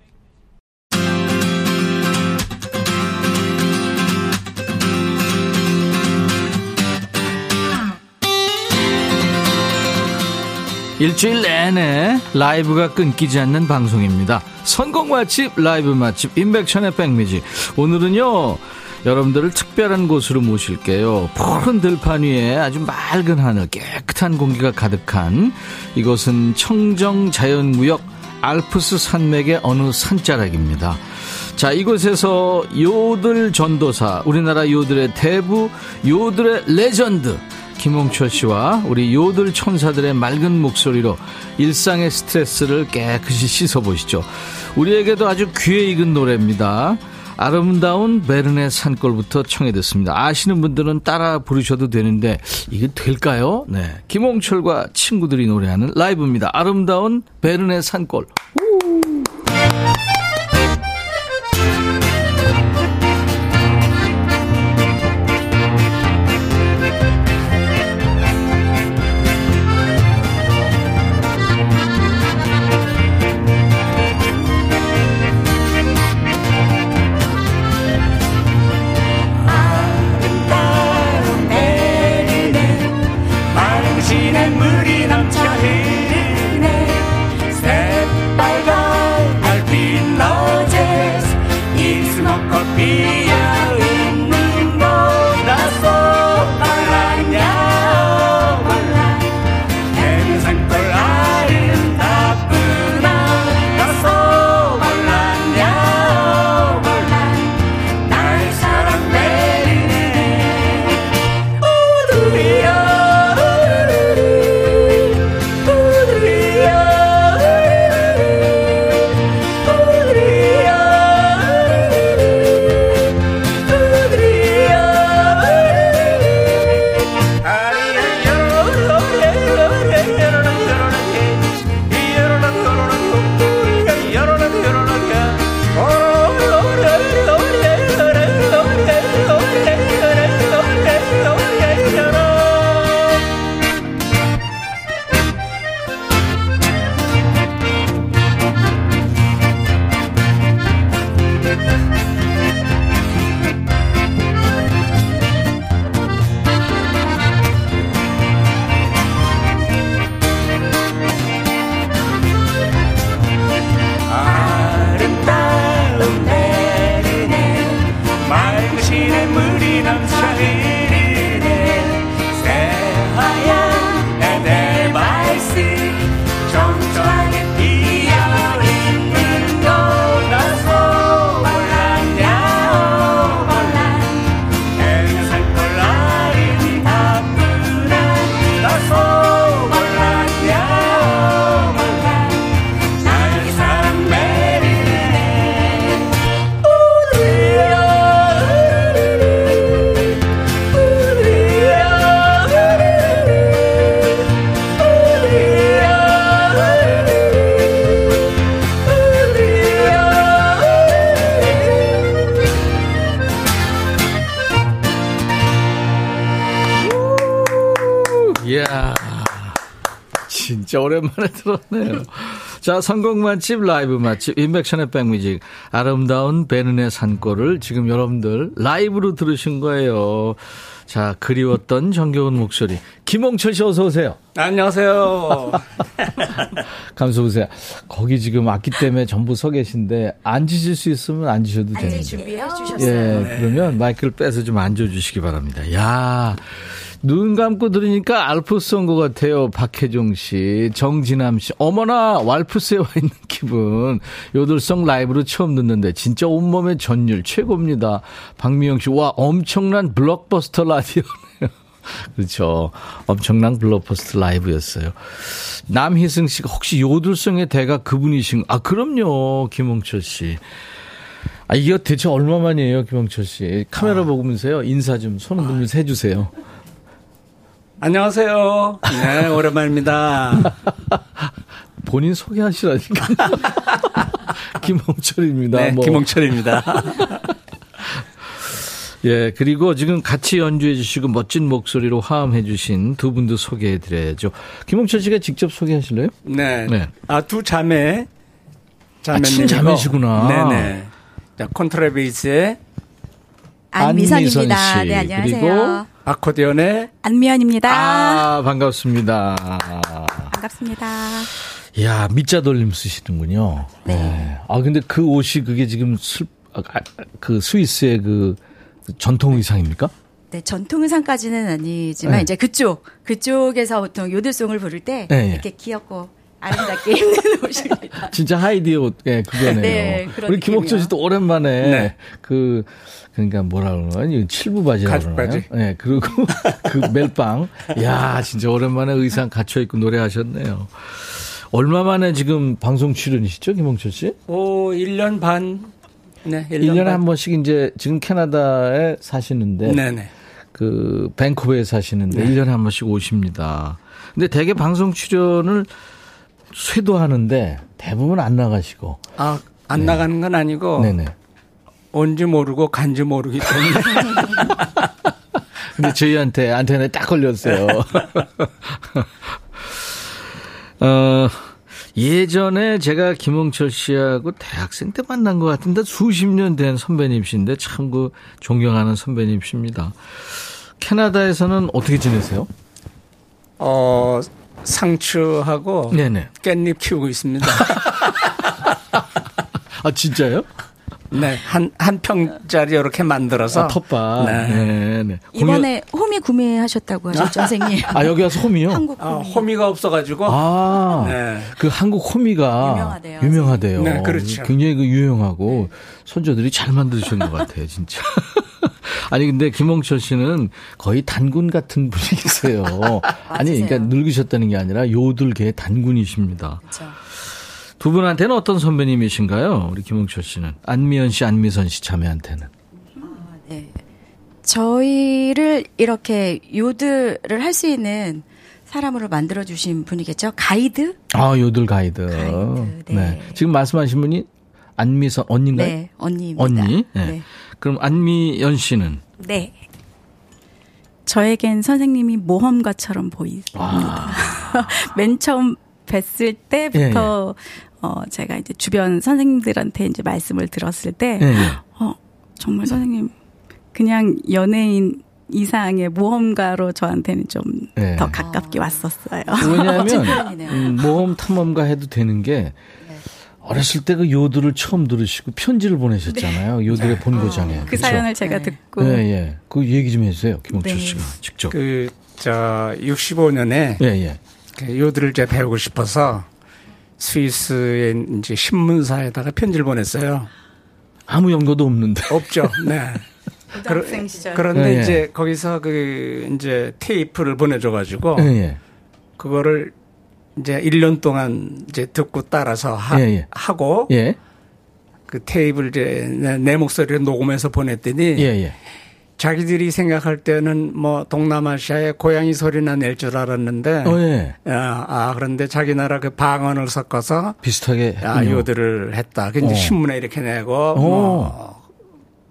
일주일 내내 라이브가 끊기지 않는 방송입니다. 선곡 맛집, 라이브 맛집, 임백천의 백뮤직. 오늘은요, 여러분들을 특별한 곳으로 모실게요. 푸른 들판 위에 아주 맑은 하늘, 깨끗한 공기가 가득한 이곳은 청정 자연구역 알프스 산맥의 어느 산자락입니다. 자, 이곳에서 요들 전도사, 우리나라 요들의 대부, 요들의 레전드, 김홍철 씨와 우리 요들 천사들의 맑은 목소리로 일상의 스트레스를 깨끗이 씻어보시죠. 우리에게도 아주 귀에 익은 노래입니다. 아름다운 베르네 산골부터 청해 듣습니다. 아시는 분들은 따라 부르셔도 되는데 이게 될까요? 네. 김홍철과 친구들이 노래하는 라이브입니다. 아름다운 베르네 산골. 우! 자, 성공 맛집, 라이브 맛집, 인백션의 백뮤직. 아름다운 베른의 산골을 지금 여러분들 라이브로 들으신 거예요. 자, 그리웠던 정겨운 목소리. 김홍철 씨 어서 오세요. 안녕하세요. 감사 보세요. 거기 지금 악기 때문에 전부 서 계신데 앉으실 수 있으면 앉으셔도 되는데. 준비해 주셨어요. 예, 그러면 마이크를 빼서 좀 앉아 주시기 바랍니다. 야. 눈 감고 들으니까 알프스 온 것 같아요. 박혜종 씨, 정진함 씨. 어머나, 왈프스에 와 있는 기분. 요들성 라이브로 처음 듣는데, 진짜 온몸의 전율 최고입니다. 박미영 씨, 와, 엄청난 블록버스터 라디오네요. 그렇죠. 엄청난 블록버스터 라이브였어요. 남희승 씨가 혹시 요들성의 대가 그분이신, 아, 그럼요. 김홍철 씨. 아, 이게 대체 얼마만이에요, 김홍철 씨? 카메라 아. 보면서요. 인사 좀, 손 흔들면서 아. 해주세요. 안녕하세요. 네, 오랜만입니다. 본인 소개하시라니까. 김홍철입니다. 네, 뭐. 김홍철입니다. 예, 그리고 지금 같이 연주해 주시고 멋진 목소리로 화음해 주신 두 분도 소개해 드려야죠. 김홍철 씨가 직접 소개하실래요? 네. 네. 아, 두 자매. 자매님. 아, 자매시구나. 네네. 자, 콘트라베이스의 안미선입니다. 안미선 네, 안녕하세요. 그리고 아코디언의 안미연입니다. 아, 반갑습니다. 반갑습니다. 야 밑자 돌림 쓰시는군요. 네. 네. 아, 근데 그 옷이 그게 지금 술, 아, 그 스위스의 그 전통 의상입니까? 네, 전통 의상까지는 아니지만 네. 이제 그쪽, 그쪽에서 보통 요들송을 부를 때 네. 이렇게 귀엽고 아름답게 입는 옷입니다. 진짜 하이디 옷, 예, 그거네요. 네, 우리 김옥철 씨도 오랜만에 네. 그 그러니까 뭐라 그러나요? 칠부 바지라고 그러나요? 네, 그리고 그 멜빵. 야, 진짜 오랜만에 의상 갖춰 입고 노래하셨네요. 얼마 만에 지금 방송 출연이시죠, 김홍철 씨? 오, 1년 반 네, 1년 1년에 한 번씩 이제 지금 캐나다에 사시는데 네네. 그 밴쿠버에 사시는데 네. 1년에 한 번씩 오십니다. 근데 대개 방송 출연을 쇄도하는데 대부분 안 나가시고. 아, 안 네. 나가는 건 아니고 네네. 온지 모르고 간지 모르기 때문에. 근데 저희한테 안테나에 딱 걸렸어요. 어, 예전에 제가 김홍철 씨하고 대학생 때 만난 것 같은데 수십 년 된 선배님이신데 참 그 존경하는 선배님이십니다. 캐나다에서는 어떻게 지내세요? 어, 상추하고 네네. 깻잎 키우고 있습니다. 아, 진짜요? 네, 한, 한 평짜리 이렇게 만들어서. 아, 텃밭. 네. 네, 네. 이번에 공연... 홈이 구매하셨다고 하셨죠, 선생님? 아, 여기 와서 홈이요? 한국 홈이. 아, 홈이가 없어가지고. 아, 네. 그 한국 홈이가. 유명하대요. 유명하대요. 네, 그렇죠. 굉장히 그 유용하고 네. 손자들이 잘 만드신 것 같아요, 진짜. 아니 근데 김홍철 씨는 거의 단군 같은 분이세요. 아니 그러니까 늙으셨다는 게 아니라 요들계 단군이십니다. 그렇죠. 두 분한테는 어떤 선배님이신가요? 우리 김홍철 씨는 안미연 씨, 안미선 씨 자매한테는. 아, 네. 저희를 이렇게 요들을 할 수 있는 사람으로 만들어 주신 분이겠죠. 가이드? 아, 요들 가이드. 가이드 네. 네. 지금 말씀하신 분이 안미선 언니인가요? 네, 언니입니다. 언니. 네. 네. 그럼 안미연 씨는? 네. 저에겐 선생님이 모험가처럼 보입니다. 아. 맨 처음 뵀을 때부터 예, 예. 어 제가 이제 주변 선생님들한테 이제 말씀을 들었을 때 예, 예. 어, 정말 선생님 그냥 연예인 이상의 모험가로 저한테는 좀더 예. 가깝게 왔었어요. 왜냐하면 음, 모험 탐험가 해도 되는 게 어렸을 때 그 요들을 처음 들으시고 편지를 보내셨잖아요. 네. 요들의 본고장에. 어, 그? 사연을 제가 네. 듣고. 예, 예. 그 얘기 좀 해주세요. 김홍철 네. 씨가 직접. 그, 저, 65년에. 예, 예. 그 요들을 이제 배우고 싶어서 스위스에 이제 신문사에다가 편지를 보냈어요. 아무 연고도 없는데. 없죠. 네. 고등학생 시절. 그런데 예, 예. 이제 거기서 그 이제 테이프를 보내줘가지고. 예, 예. 그거를 이제 1년 동안 이제 듣고 따라서 하, 예, 예. 하고 예. 그 테이블 이제 내, 내 목소리를 녹음해서 보냈더니. 자기들이 생각할 때는 뭐 동남아시아의 고양이 소리나 낼 줄 알았는데 어, 예. 아, 아, 그런데 자기 나라 그 방언을 섞어서 비슷하게 아, 요들을 했다. 그 이제 어. 신문에 이렇게 내고 어. 뭐.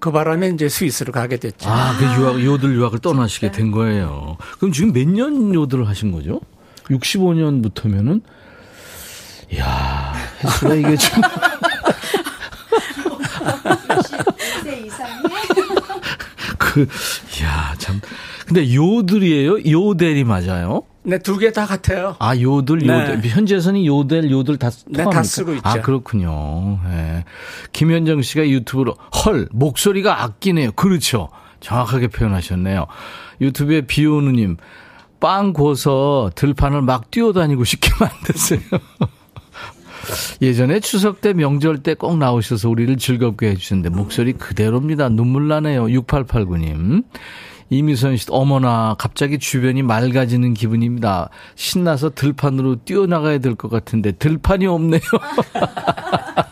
그 바람에 이제 스위스로 가게 됐죠. 아, 그 유학, 요들 유학을 떠나시게 된 거예요. 그럼 지금 몇 년 요들을 하신 거죠? 65년부터면은 야 횟수가 이게 좀 그, 야, 참. 근데 요들이에요? 요델이 맞아요? 네, 두 개 다 같아요. 아, 요들, 요델. 네. 현재에서는 요델, 요들 다, 네, 다 쓰고 있죠. 아, 그렇군요. 네. 김현정 씨가 유튜브로, 헐, 목소리가 아끼네요. 그렇죠. 정확하게 표현하셨네요. 유튜브에 비오누님, 빵 구워서 들판을 막 뛰어다니고 싶게 만드세요. 예전에 추석 때 명절 때 꼭 나오셔서 우리를 즐겁게 해주셨는데 목소리 그대로입니다. 눈물 나네요. 6889님. 이미선 씨, 어머나, 갑자기 주변이 맑아지는 기분입니다. 신나서 들판으로 뛰어나가야 될 것 같은데, 들판이 없네요.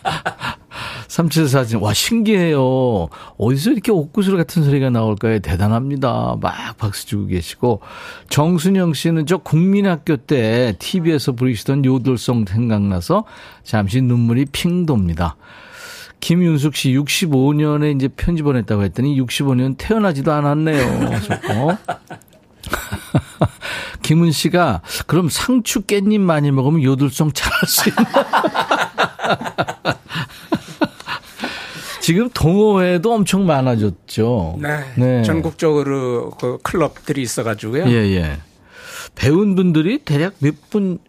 3744님, 와, 신기해요. 어디서 이렇게 옥구슬 같은 소리가 나올까요? 대단합니다. 막 박수 주고 계시고. 정순영 씨는 저 국민학교 때 TV에서 부르시던 요들송 생각나서 잠시 눈물이 핑 돕니다. 김윤숙 씨 65년에 이제 편지 보냈다고 했더니 65년 태어나지도 않았네요. 어? 김은 씨가 그럼 상추 깻잎 많이 먹으면 요들송 잘할 수 있나? 지금 동호회도 엄청 많아졌죠. 네. 네. 전국적으로 그 클럽들이 있어가지고요. 예, 예. 배운 분들이 대략 몇 분,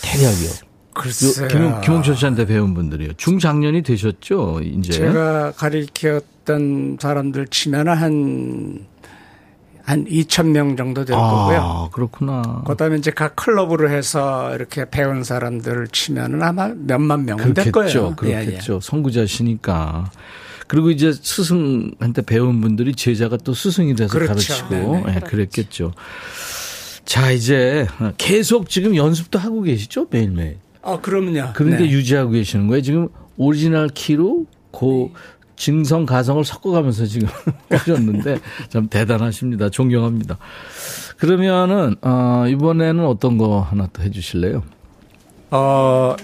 대략이요? 글쎄요. 김, 김홍철 씨한테 배운 분들이요. 중장년이 되셨죠, 이제? 제가 가리켰던 사람들 치면 한, 한 2천 명 정도 될 아, 거고요. 그렇구나. 그다음에 이제 각 클럽으로 해서 이렇게 배운 사람들을 치면은 아마 몇만 명은 될 거예요. 그렇겠죠. 예, 예. 선구자시니까. 그리고 이제 스승한테 배운 분들이 제자가 또 스승이 돼서 그렇죠. 가르치고 네, 네. 그랬겠죠. 자, 이제 계속 지금 연습도 하고 계시죠? 매일매일. 아, 그럼요. 그런데 네. 유지하고 계시는 거예요. 지금 오리지널 키로 고 진성 가성을 섞어가면서 지금 하셨는데 참 대단하십니다. 존경합니다. 그러면은 어, 이번에는 어떤 거 하나 또 해주실래요? 어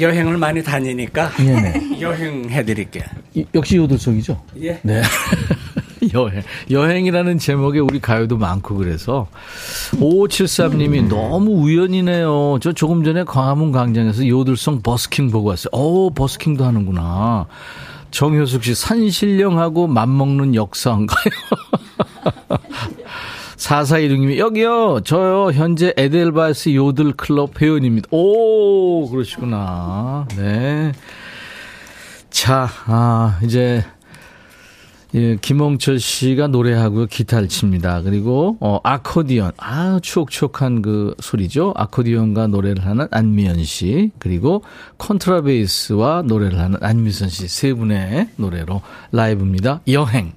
여행을 많이 다니니까 네. 여행 해드릴게요. 역시 요들송이죠? 예. 네. 여행. 여행이라는 제목에 우리 가요도 많고 그래서 5573님이 너무 우연이네요. 저 조금 전에 광화문 광장에서 요들송 버스킹 보고 왔어요. 오, 버스킹도 하는구나. 정효숙 씨, 산신령하고 맘먹는 역사인가요? 4416님이, 여기요, 저요, 현재 에델바스 요들 클럽 회원입니다. 오, 그러시구나. 네. 자, 아, 이제, 예, 김홍철 씨가 노래하고 기타를 칩니다. 그리고 어 아코디언 아 추억추억한 그 소리죠. 아코디언과 노래를 하는 안미연 씨 그리고 컨트라베이스와 노래를 하는 안미선 씨 세 분의 노래로 라이브입니다. 여행.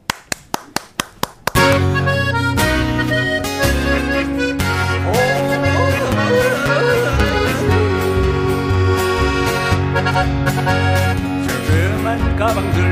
가방 둘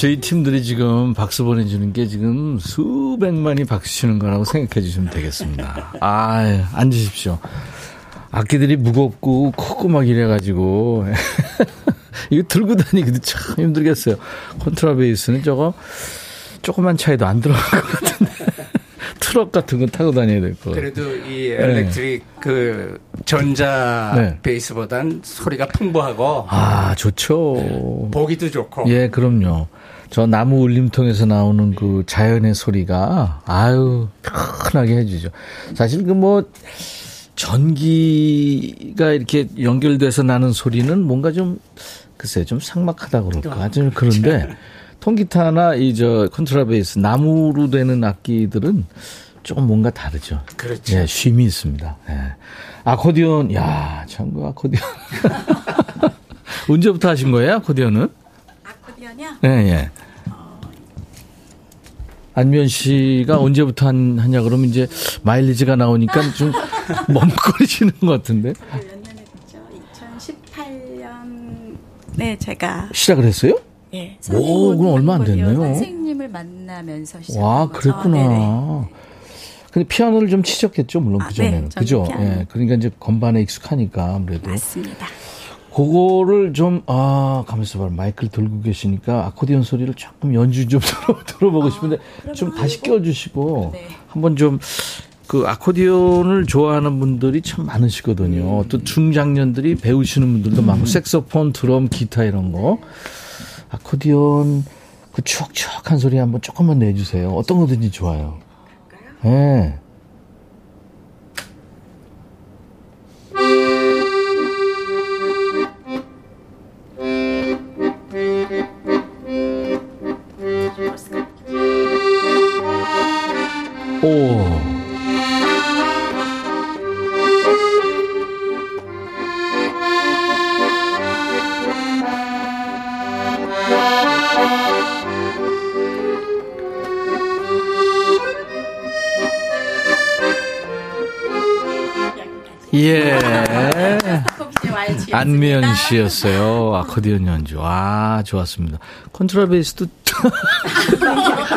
저희 팀들이 지금 박수 보내주는 게 지금 수백만이 박수 치는 거라고 생각해 주시면 되겠습니다. 아, 앉으십시오. 악기들이 무겁고 크고 막 이래가지고. 이거 들고 다니기도 참 힘들겠어요. 콘트라베이스는 저거 조그만 차에도 안 들어갈 것 같은데. 트럭 같은 거 타고 다녀야 될 거. 그래도 이 엘렉트릭 네. 그 전자 네. 베이스보단 소리가 풍부하고 아 좋죠. 보기도 좋고. 예, 그럼요. 저 나무 울림통에서 나오는 그 자연의 소리가 아유 편하게 해주죠. 사실 그 뭐 전기가 이렇게 연결돼서 나는 소리는 뭔가 좀 글쎄 좀 삭막하다 그럴까 좀 그런데 통기타나 이 저 컨트라베이스 나무로 되는 악기들은 조금 뭔가 다르죠. 그렇죠. 예, 쉼이 있습니다. 예. 아코디언, 야, 참, 그 아코디언. 언제부터 하신 거예요, 아코디언은? 아코디언이요? 예, 예. 안면 씨가 언제부터 한, 하냐 그러면 이제 마일리지가 나오니까 좀 멈거리시는 것 같은데. 몇 년에 됐죠? 2018년. 네, 제가. 시작을 했어요? 예. 오, 그럼 얼마 안 됐네요. 선생님을 만나면서 시작. 와, 그랬구나. 아, 근데 피아노를 좀 치셨겠죠, 물론 그 전에는. 아, 네, 그죠? 피아노. 예. 그러니까 이제 건반에 익숙하니까 아무래도. 맞습니다. 그거를 좀, 아, 가만있어 봐. 마이크를 들고 계시니까 아코디언 소리를 조금 연주 좀 들어, 들어보고 아, 싶은데 좀 다시 껴주시고 네. 한번 좀 그 아코디언을 좋아하는 분들이 참 많으시거든요. 또 중장년들이 배우시는 분들도 많고, 색소폰, 드럼, 기타 이런 거. 아코디언 그 추억추억한 소리 한번 조금만 내주세요. 어떤 거든지 좋아요. 예. 네. 예. 안미연 씨였어요. 아코디언 연주. 아, 좋았습니다. 컨트라베이스도.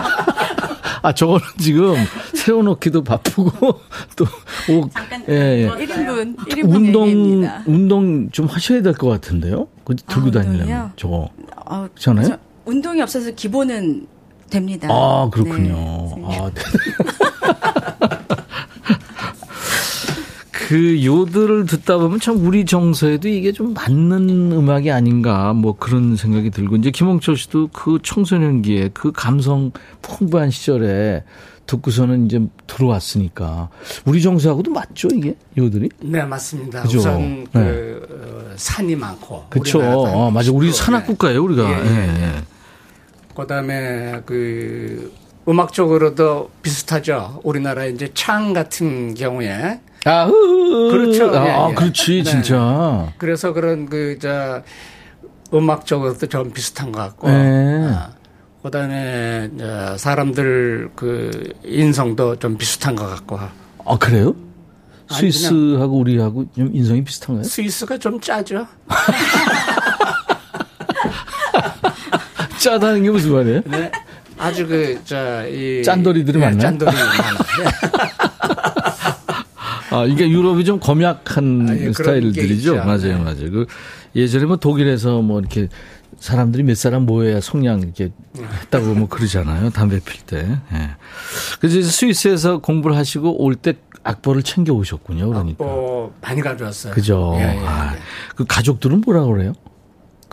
아, 저거는 지금 세워놓기도 바쁘고, 또, 오, 잠깐, 예, 예. 1인분, 1인분 운동, 얘기입니다. 운동 좀 하셔야 될 것 같은데요? 그 들고 아, 다니려면. 저거. 어, 괜찮아요? 운동이 없어서 기본은 됩니다. 아, 그렇군요. 네. 아, 네. 그 요들을 듣다 보면 참 우리 정서에도 이게 좀 맞는 음악이 아닌가 뭐 그런 생각이 들고 이제 김홍철 씨도 그 청소년기에 그 감성 풍부한 시절에 듣고서는 이제 들어왔으니까 우리 정서하고도 맞죠 이게 요들이? 네 맞습니다. 그죠? 우선 그 네. 어, 산이 많고 그렇죠. 어, 맞아 우리 산악국가예요 우리가. 예, 예, 예. 예. 그다음에 그 음악적으로도 비슷하죠. 우리나라 이제 창 같은 경우에 아, 그렇죠. 아, 예, 예. 그렇지, 네. 진짜. 그래서 그런 그, 저, 음악적으로도 좀 비슷한 것 같고. 네. 아, 그 다음에, 사람들 그, 인성도 좀 비슷한 것 같고. 아, 그래요? 스위스하고 우리하고 좀 인성이 비슷한가요? 스위스가 좀 짜죠. 짜다는 게 무슨 말이에요? 네. 아주 그, 저, 이. 짠돌이들이 네, 많나요? 짠돌이 많아요. 아, 이게 유럽이 좀 검약한 아, 예, 스타일들이죠. 맞아요, 네. 맞아요. 그 예전에 뭐 독일에서 뭐 이렇게 사람들이 몇 사람 모여야 성냥 이렇게 했다고 뭐 그러잖아요. 담배 필 때. 예. 그래서 스위스에서 공부를 하시고 올 때 악보를 챙겨 오셨군요. 그러니까. 악보 많이 가져왔어요. 그죠. 예, 예, 아, 예. 그 가족들은 뭐라 그래요?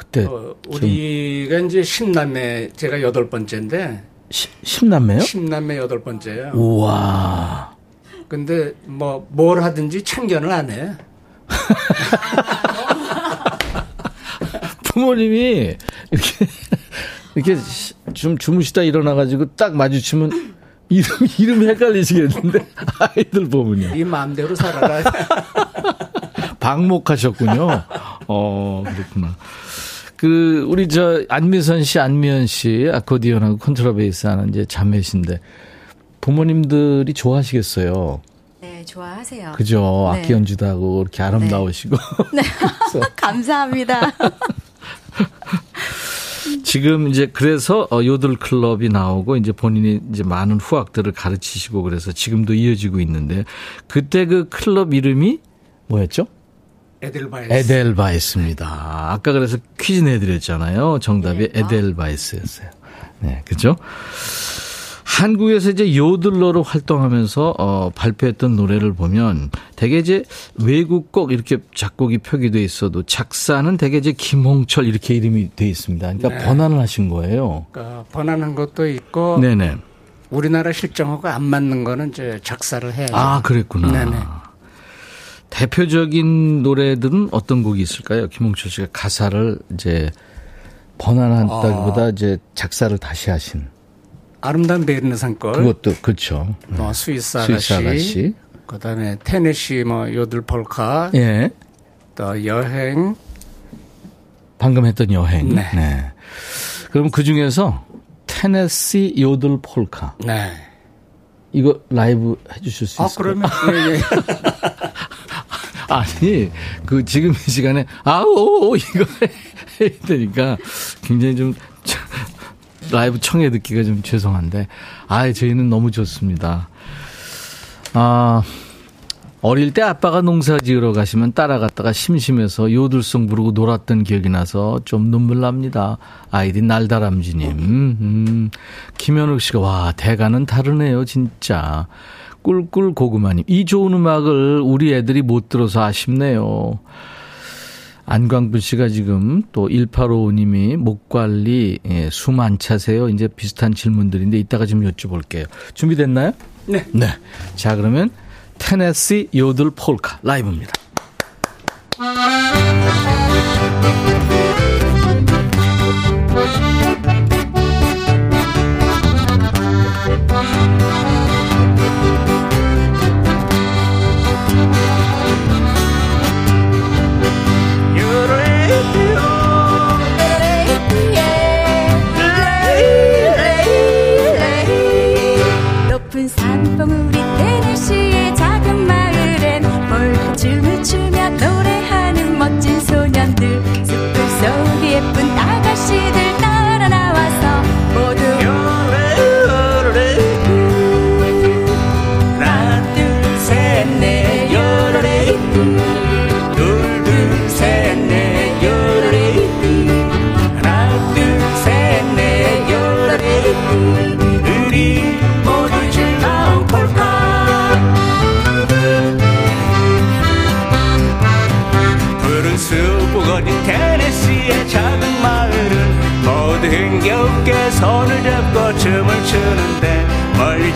그때. 어, 우리가 좀... 이제 10남매, 제가 여덟 번째인데. 10 남매요? 10남매 여덟 번째예요. 우와. 근데 뭐 뭘 하든지 참견을 안 해. 부모님이 이렇게 이렇게 좀 주무시다 일어나가지고 딱 마주치면 이름 이름이 헷갈리시겠는데 아이들 보면요. 이 마음대로 살아라. 방목하셨군요. 어 그렇구나. 그 우리 저 안미선 씨, 안미연 씨 아코디언하고 컨트라베이스 하는 이제 자매신데 부모님들이 좋아하시겠어요. 네, 좋아하세요. 그죠. 네. 악기 연주도 하고 이렇게 아름다우시고. 네. 네. 감사합니다. 지금 이제 그래서 어, 요들 클럽이 나오고 이제 본인이 이제 많은 후학들을 가르치시고 그래서 지금도 이어지고 있는데 그때 그 클럽 이름이 뭐였죠? 에델바이스. 에델바이스입니다. 아까 그래서 퀴즈 내드렸잖아요. 정답이 네. 에델바이스였어요. 네, 그죠? 한국에서 이제 요들러로 활동하면서 어, 발표했던 노래를 보면 대개 이제 외국 곡 이렇게 작곡이 표기돼 있어도 작사는 대개 이제 김홍철 이렇게 이름이 돼 있습니다. 그러니까 네. 번안을 하신 거예요. 그러니까 번안한 것도 있고 네네. 우리나라 실정하고 안 맞는 거는 이제 작사를 해야죠. 아, 그랬구나. 네네. 대표적인 노래들은 어떤 곡이 있을까요? 김홍철 씨가 가사를 이제 번안한다기보다 어. 이제 작사를 다시 하신. 아름다운 베르네 산골. 그것도 그렇죠. 뭐 스위스 아가씨. 스위스 아가씨. 그다음에 테네시 뭐 요들 폴카. 예. 또 여행. 방금 했던 여행. 네. 네. 그럼 그 중에서 테네시 요들 폴카. 네. 이거 라이브 해주실 수 있어요? 아, 그러면 예, 예. 아니 그 지금 이 시간에 아우 이거 해야 되니까 굉장히 좀 라이브 청해 듣기가 좀 죄송한데, 아, 저희는 너무 좋습니다. 아, 어릴 때 아빠가 농사 지으러 가시면 따라갔다가 심심해서 요들송 부르고 놀았던 기억이 나서 좀 눈물 납니다. 아이디 날다람쥐님. 음, 김현욱 씨가, 와, 대가는 다르네요, 진짜. 꿀꿀 고구마님. 이 좋은 음악을 우리 애들이 못 들어서 아쉽네요. 안광분 씨가 지금 또 1855님이 목 관리, 예, 숨안 차세요. 이제 비슷한 질문들인데 이따가 좀 여쭤볼게요. 준비됐나요? 네. 네. 자, 그러면 테네시 요들 폴카 라이브입니다.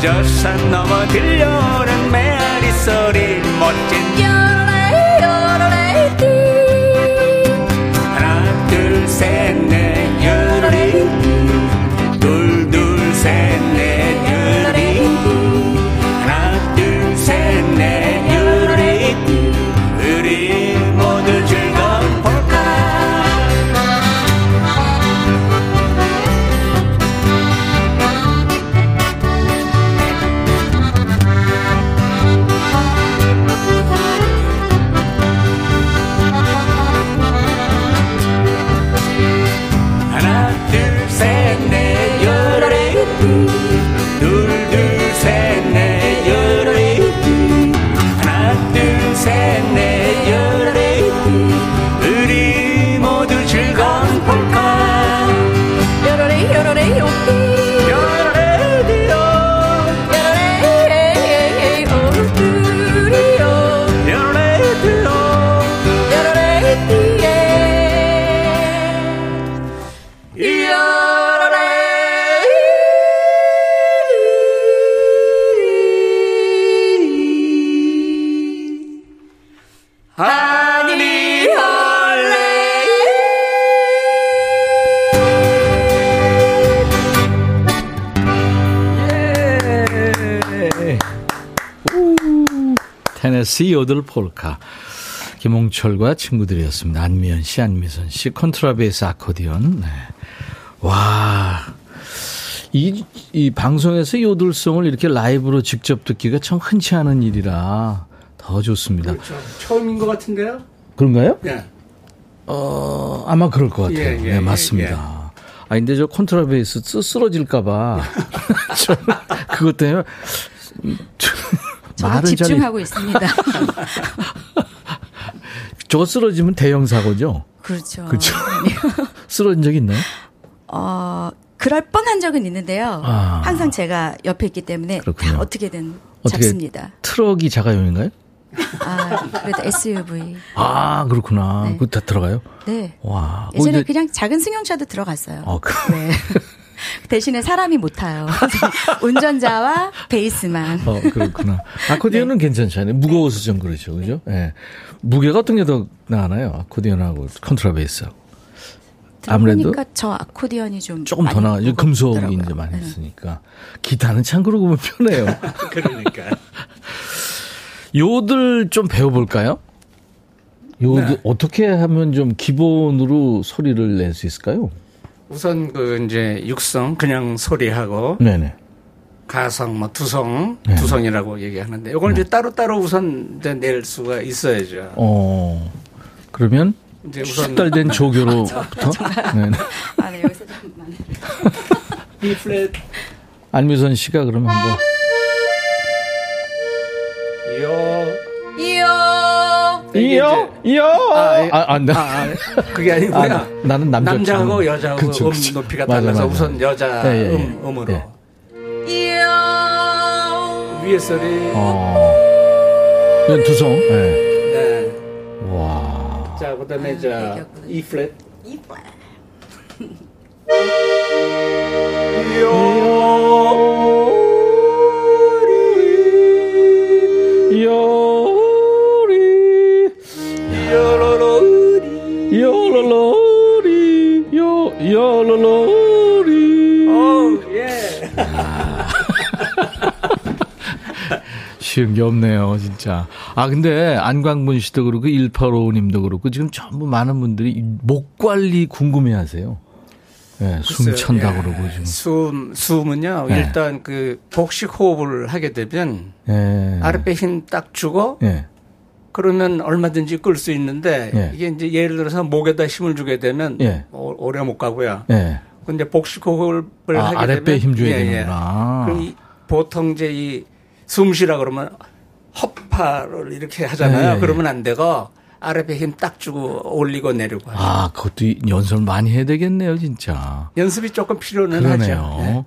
저 산 넘어 들려오는 메아리 소리 멋진 시 요들 폴카. 김홍철과 친구들이었습니다. 안미연 씨, 안미선 씨, 컨트라베이스 아코디언. 네. 와. 이, 이 방송에서 요들송을 이렇게 라이브로 직접 듣기가 참 흔치 않은 일이라 더 좋습니다. 그렇죠. 처음인 것 같은데요? 그런가요? 네. 어, 아마 그럴 것 같아요. 예, 예, 네, 맞습니다. 예, 예. 아, 근데 저 컨트라베이스 쓰러질까봐. 그것 때문에. 저도 집중하고 있습니다. 저거 쓰러지면 대형 사고죠. 그렇죠. 그렇죠. 쓰러진 적 있나요? 어, 그럴 뻔한 적은 있는데요. 아. 항상 제가 옆에 있기 때문에 그렇군요. 어떻게든 어떻게 잡습니다. 트럭이 자가용인가요? 아, 그래도 SUV. 아, 그렇구나. 네. 그다 들어가요? 네. 와. 예전에 그냥 작은 승용차도 들어갔어요. 어, 그... 네. 대신에 사람이 못 타요. 운전자와 베이스만. 어, 그렇구나. 아코디언은 네. 괜찮잖아요. 무거워서 좀 그렇죠. 그죠? 예. 네. 무게가 어떤 게 더 나나요? 아코디언하고 컨트라베이스하고. 아무래도 그러니까 저 아코디언이 좀 조금 더 나아요. 금속이 이제 많이 네. 있으니까 기타는 참 그러고 보면 편해요. 그러니까 요들 좀 배워볼까요? 요들 네. 어떻게 하면 좀 기본으로 소리를 낼 수 있을까요? 우선 그 이제 육성 그냥 소리하고 네네. 가성 뭐 두성 네 두성이라고 얘기하는데 이걸 네. 이제 따로 따로 우선 이제 낼 수가 있어야죠. 어 그러면 이제 우선 숙달된 조교로부터. 네. 아, 네 여기서 잠깐만. B 플랫. 안미선 씨가 그러면 한번. 요. 이요. 이요. 이요. 아, 예. 아, 안 돼. 아, 아, 그게 아니고요. 아, 나는 남자 남자하고 여자하고 그쵸, 그쵸. 음 높이가 맞아, 달라서 맞아. 우선 여자 예, 예, 음, 음으로. 예. 이요. 위에 소리. 어. 이건 두성. 네. 네. 와. 자, 그다음에 자 E 플랫. E 플랫. 요 요 요로로리 오 예. 쉬운 게 없네요, 진짜. 아, 근데 안광문 씨도 그렇고 1855님도 그렇고 지금 전부 많은 분들이 목 관리 궁금해 하세요. 네, 숨 찬다 예. 그러고 지금. 숨 숨은요. 네. 일단 그 복식 호흡을 하게 되면 네. 아랫배 힘 딱 주고 네. 그러면 얼마든지 끌 수 있는데 이게 이제 예를 들어서 목에다 힘을 주게 되면 오래 못 가고요. 근데 복식 호흡을 아, 하게 아랫배 되면 힘 줘야 예, 되는구나. 그럼 보통 이제 이 숨쉬라 그러면 허파를 이렇게 하잖아요. 그러면 안 되고 아랫배 힘 딱 주고 올리고 내리고. 하죠. 아, 그것도 연습을 많이 해야 되겠네요, 진짜. 연습이 조금 필요는 그러네요. 하죠. 네.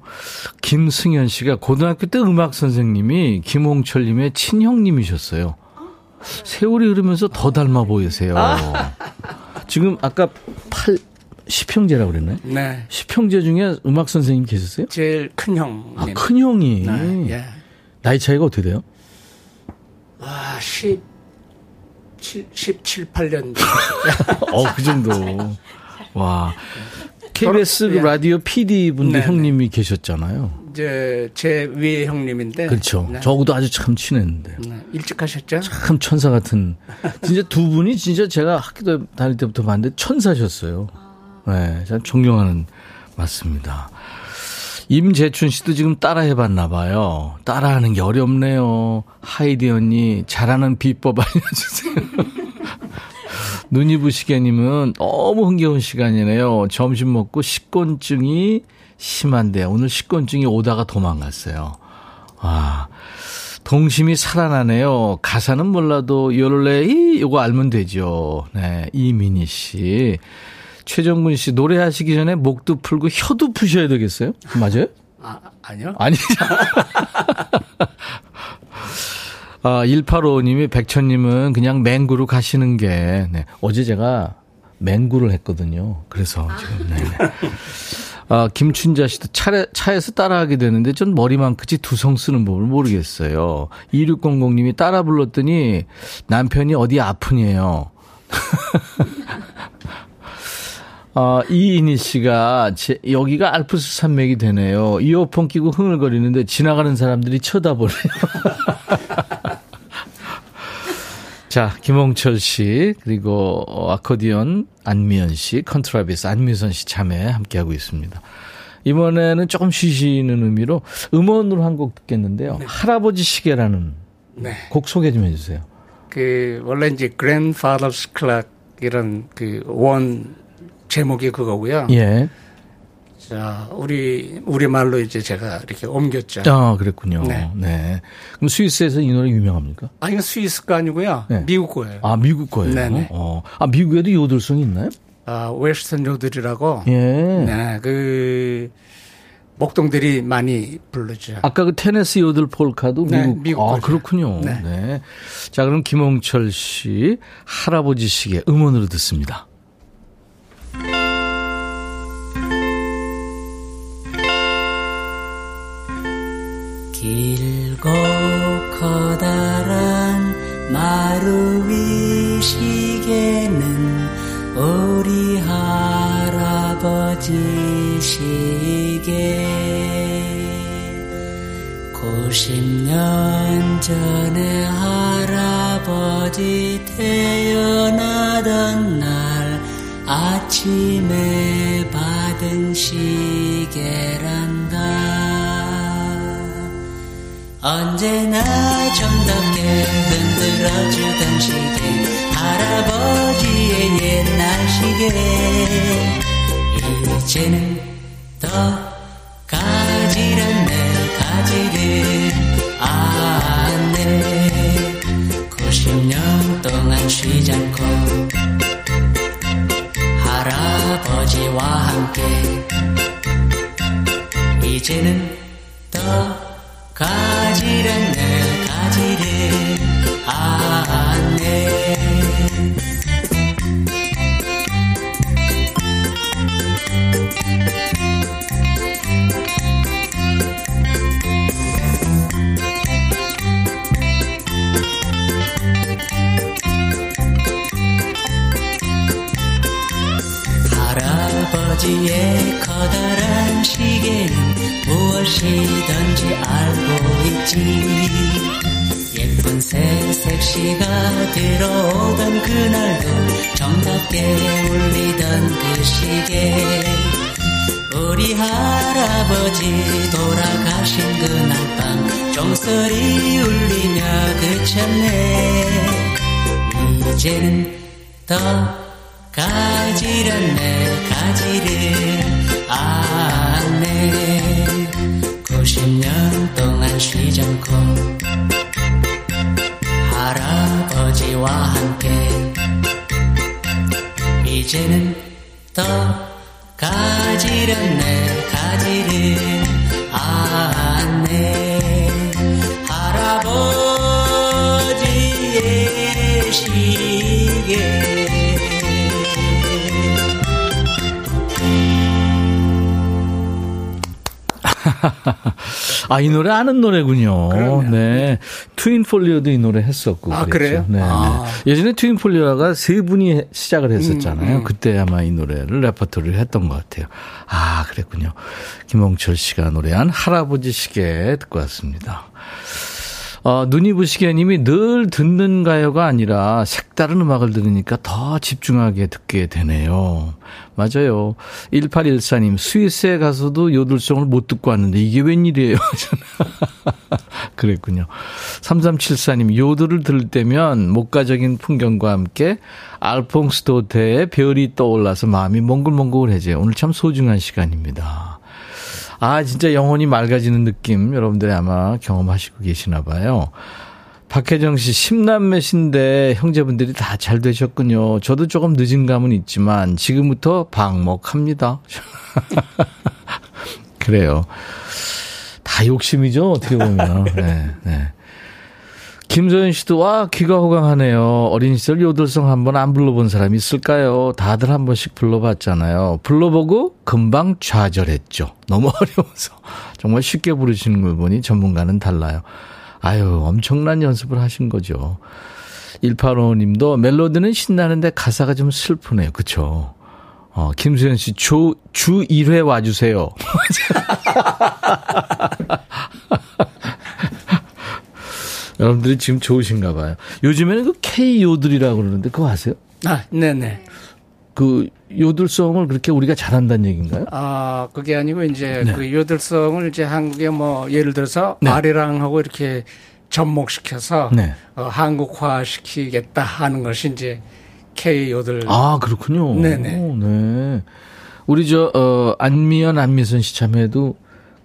김승현 씨가 고등학교 때 음악 선생님이 김홍철님의 친형님이셨어요. 세월이 흐르면서 더 닮아 보이세요. 아. 지금 아까 8, 10형제라고 그랬나요? 네. 10형제 중에 음악 선생님 계셨어요? 제일 큰 형. 아, 큰 형이. 네. 예. 나이 차이가 어떻게 돼요? 아, 10, 17, 8년. 어, 그 정도. 와. KBS 예. 라디오 PD 분들 네, 네, 형님이 계셨잖아요. 이제 제 위에 형님인데. 그렇죠. 네. 저하고도 아주 참 친했는데. 네. 일찍 하셨죠? 참 천사 같은. 진짜 두 분이 진짜 제가 학교 다닐 때부터 봤는데 천사셨어요. 네, 참 존경하는 맞습니다. 임재춘 씨도 지금 따라 해봤나 봐요. 따라하는 게 어렵네요. 하이디 언니 잘하는 비법 알려주세요. 눈이 부시게님은 너무 흥겨운 시간이네요. 점심 먹고 식곤증이 심한데 오늘 식곤증이 오다가 도망갔어요. 아, 동심이 살아나네요. 가사는 몰라도 요럴레이 요거 알면 되죠. 네, 이민희 씨. 최정근 씨 노래하시기 전에 목도 풀고 혀도 푸셔야 되겠어요? 맞아요? 아, 아니요. 아니죠. 아, 185님이 백천님은 그냥 맹구로 가시는 게, 네. 어제 제가 맹구를 했거든요. 그래서 지금, 네. 아, 김춘자 씨도 차례, 차에서 따라하게 되는데 전 머리만 크지 두성 쓰는 법을 모르겠어요. 2600님이 따라 불렀더니 남편이 어디 아프니에요. 어, 이인희 씨가 제, 여기가 알프스 산맥이 되네요. 이어폰 끼고 흥얼거리는데 지나가는 사람들이 쳐다보네요. 자, 김홍철 씨, 그리고 아코디언 안미연 씨, 컨트라베이스 안미선 씨 참여 함께하고 있습니다. 이번에는 조금 쉬시는 의미로 음원으로 한 곡 듣겠는데요. 네. 할아버지 시계라는 네. 곡 소개 좀 해주세요. 그, 원래 이제 Grandfather's Clock 이런 그 원 제목이 그거고요. 예. 자, 우리, 우리 말로 이제 제가 이렇게 옮겼죠. 아, 그랬군요. 네. 네. 그럼 스위스에서 이 노래 유명합니까? 아니, 이 스위스 거 아니고요. 네. 미국 거예요. 아, 미국 거예요? 네네. 어. 아, 미국에도 요들송이 있나요? 아, 웨스턴 요들이라고. 예. 네, 그, 목동들이 많이 부르죠. 아까 그 테네스 요들 폴카도 미국. 네, 미국 아, 그렇군요. 네. 네. 자, 그럼 김홍철 씨 할아버지 시계 음원으로 듣습니다. 길고 커다란 마루 위 시계는 우리 할아버지 시계 90년 전에 할아버지 태어나던 날 아침에 받은 시계란 언제나 정답게 흔들어주던 시계 할아버지의 옛날 시계 이제는 더 가지런네 가지를 않네. 90년 동안 쉬지 않고. 할아버지와 함께. 이제는 더 가지랬네 가지를 안네. 아, 아, 정답게 울리던 그 시계. 우리 할아버지 돌아가신 그날 밤 종소리 울리며 그쳤네 이제는 더 가지런내 가지를 안내 90년 동안 쉬지 않고 할아버지와 함께 이제는 더 가지런내 가지를 안내 아, 이 노래 아는 노래군요. 그러면. 네. 트윈폴리오도 이 노래 했었고. 아, 그랬죠. 그래요? 네. 아. 네. 예전에 트윈폴리오가 세 분이 시작을 했었잖아요. 음, 음. 그때 아마 이 노래를 레퍼토리를 했던 것 같아요. 아, 그랬군요. 김홍철 씨가 노래한 할아버지 시계 듣고 왔습니다. 어, 눈이 부시게님이 늘 듣는 가요가 아니라 색다른 음악을 들으니까 더 집중하게 듣게 되네요. 맞아요. 1814님, 스위스에 가서도 요들송을 못 듣고 왔는데 이게 웬일이에요? 그랬군요. 3374님, 요들을 들을 때면 목가적인 풍경과 함께 알퐁스 도테의 별이 떠올라서 마음이 몽글몽글해져요. 오늘 참 소중한 시간입니다. 아, 진짜 영혼이 맑아지는 느낌 여러분들이 아마 경험하시고 계시나 봐요. 박혜정 씨, 10남매신데 형제분들이 다 잘 되셨군요. 저도 조금 늦은 감은 있지만 지금부터 방목합니다. 그래요. 다 욕심이죠, 어떻게 보면. 네, 네. 김소연 씨도 와 귀가 호강하네요. 어린 시절 요들송 한번 안 불러본 사람이 있을까요? 다들 한 번씩 불러봤잖아요. 불러보고 금방 좌절했죠. 너무 어려워서 정말 쉽게 부르시는 걸 보니 전문가는 달라요. 아유 엄청난 연습을 하신 거죠. 185님도 멜로디는 신나는데 가사가 좀 슬프네요. 그쵸? 어, 김수현 씨, 주, 주 1회 와주세요. 여러분들이 지금 좋으신가 봐요. 요즘에는 그 K 요들이라고 그러는데 그거 아세요? 아, 네네. 그 요들성을 그렇게 우리가 잘한다는 얘기인가요? 아, 그게 아니고 이제 네. 그 요들성을 이제 한국에 뭐 예를 들어서 네. 아리랑하고 이렇게 접목시켜서 네. 어, 한국화 시키겠다 하는 것이 이제 K 요들. 아, 그렇군요. 네네. 오, 네. 우리 저, 어, 안미연, 안미선 씨 참여도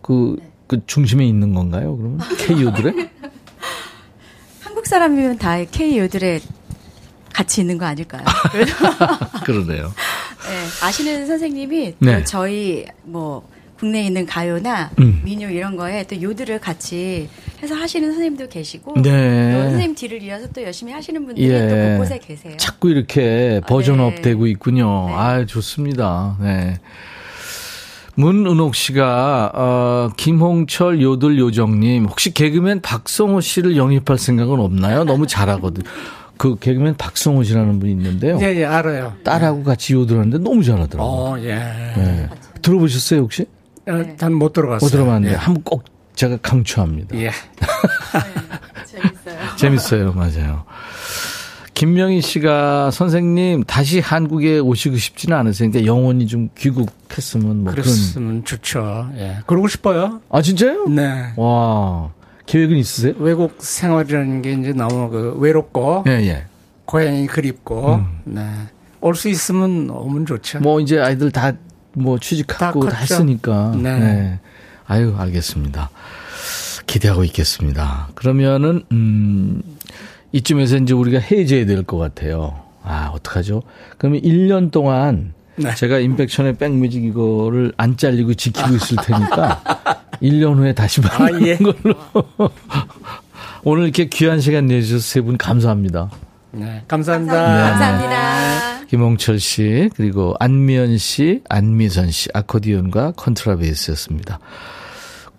그, 그 중심에 있는 건가요? 그러면 K 요들에? 한국 사람이면 다 K 요들에 같이 있는 거 아닐까요? 그러네요. 네, 아시는 선생님이 네. 저희 뭐 국내에 있는 가요나 음. 민요 이런 거에 또 요들을 같이 해서 하시는 선생님도 계시고 네. 또 선생님 뒤를 이어서 또 열심히 하시는 분들이 예. 또 곳곳에 계세요. 자꾸 이렇게 버전업 네. 되고 있군요. 네. 아 좋습니다. 네. 문은옥 씨가 어, 김홍철 요들 요정님 혹시 개그맨 박성호 씨를 영입할 생각은 없나요? 너무 잘하거든. 그 개그맨 박성호 씨라는 분이 있는데요. 예, 예, 알아요. 딸하고 같이 요들하는데 너무 잘하더라고요. 어, 예. 네. 들어보셨어요, 혹시? 어, 단못 들어봤어요. 못 들어봤는데 예. 한번 꼭 제가 강추합니다. 예. 네, 재밌어요. 재밌어요, 맞아요. 김명희 씨가 선생님 다시 한국에 오시고 싶지는 않으세요. 그러니까 영원히 좀 귀국했으면 뭐 그랬으면 그런. 좋죠. 예. 그러고 싶어요. 아 진짜요? 네. 와 계획은 있으세요? 외국 생활이라는 게 이제 너무 그 외롭고 예, 예. 고향이 그립고 음. 네. 올 수 있으면 오면 좋죠. 뭐 이제 아이들 다 뭐 취직하고 다, 다 했으니까. 네. 네. 아유 알겠습니다. 기대하고 있겠습니다. 그러면은 음 이쯤에서 이제 우리가 헤어져야 될 것 같아요. 아, 어떡하죠? 그러면 1년 동안 네. 제가 임백천의 백뮤직 이거를 안 잘리고 지키고 있을 테니까 1년 후에 다시 만나는 아, 예. 걸로. 오늘 이렇게 귀한 시간 내주셔서 세 분 감사합니다. 네, 감사합니다. 네. 감사합니다. 김홍철 씨, 그리고 안미연 씨, 안미선 씨, 아코디언과 컨트라베이스였습니다.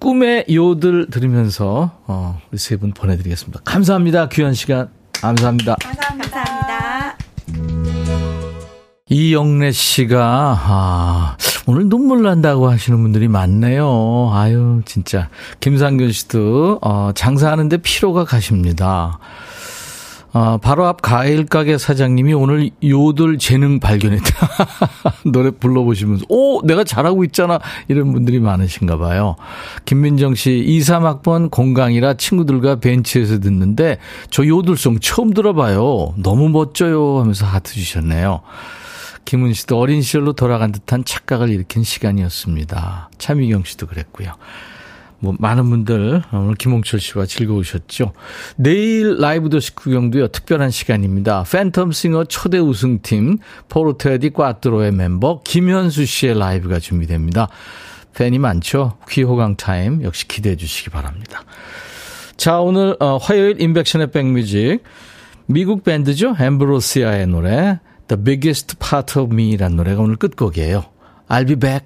꿈의 요들 들으면서, 어, 우리 세 분 보내드리겠습니다. 감사합니다. 귀한 시간. 감사합니다. 감사합니다. 이영래 씨가, 아, 오늘 눈물 난다고 하시는 분들이 많네요. 아유, 진짜. 김상균 씨도, 어, 장사하는데 피로가 가십니다. 어, 바로 앞 과일 가게 사장님이 오늘 요들 재능 발견했다. 노래 불러보시면서, 오, 내가 잘하고 있잖아. 이런 분들이 많으신가 봐요. 김민정 씨, 2, 3학번 공강이라 친구들과 벤치에서 듣는데, 저 요들송 처음 들어봐요. 너무 멋져요. 하면서 하트 주셨네요. 김은 씨도 어린 시절로 돌아간 듯한 착각을 일으킨 시간이었습니다. 차미경 씨도 그랬고요. 뭐 많은 분들 오늘 김홍철 씨와 즐거우셨죠. 내일 라이브 도시 구경도요 특별한 시간입니다. 팬텀싱어 초대 우승팀 포르테 디 콰트로의 멤버 김현수 씨의 라이브가 준비됩니다. 팬이 많죠. 귀호강 타임 역시 기대해 주시기 바랍니다. 자 오늘 어, 화요일 임백천의 백뮤직 미국 밴드죠. 엠브로시아의 노래 The Biggest Part of Me라는 노래가 오늘 끝곡이에요. I'll be back.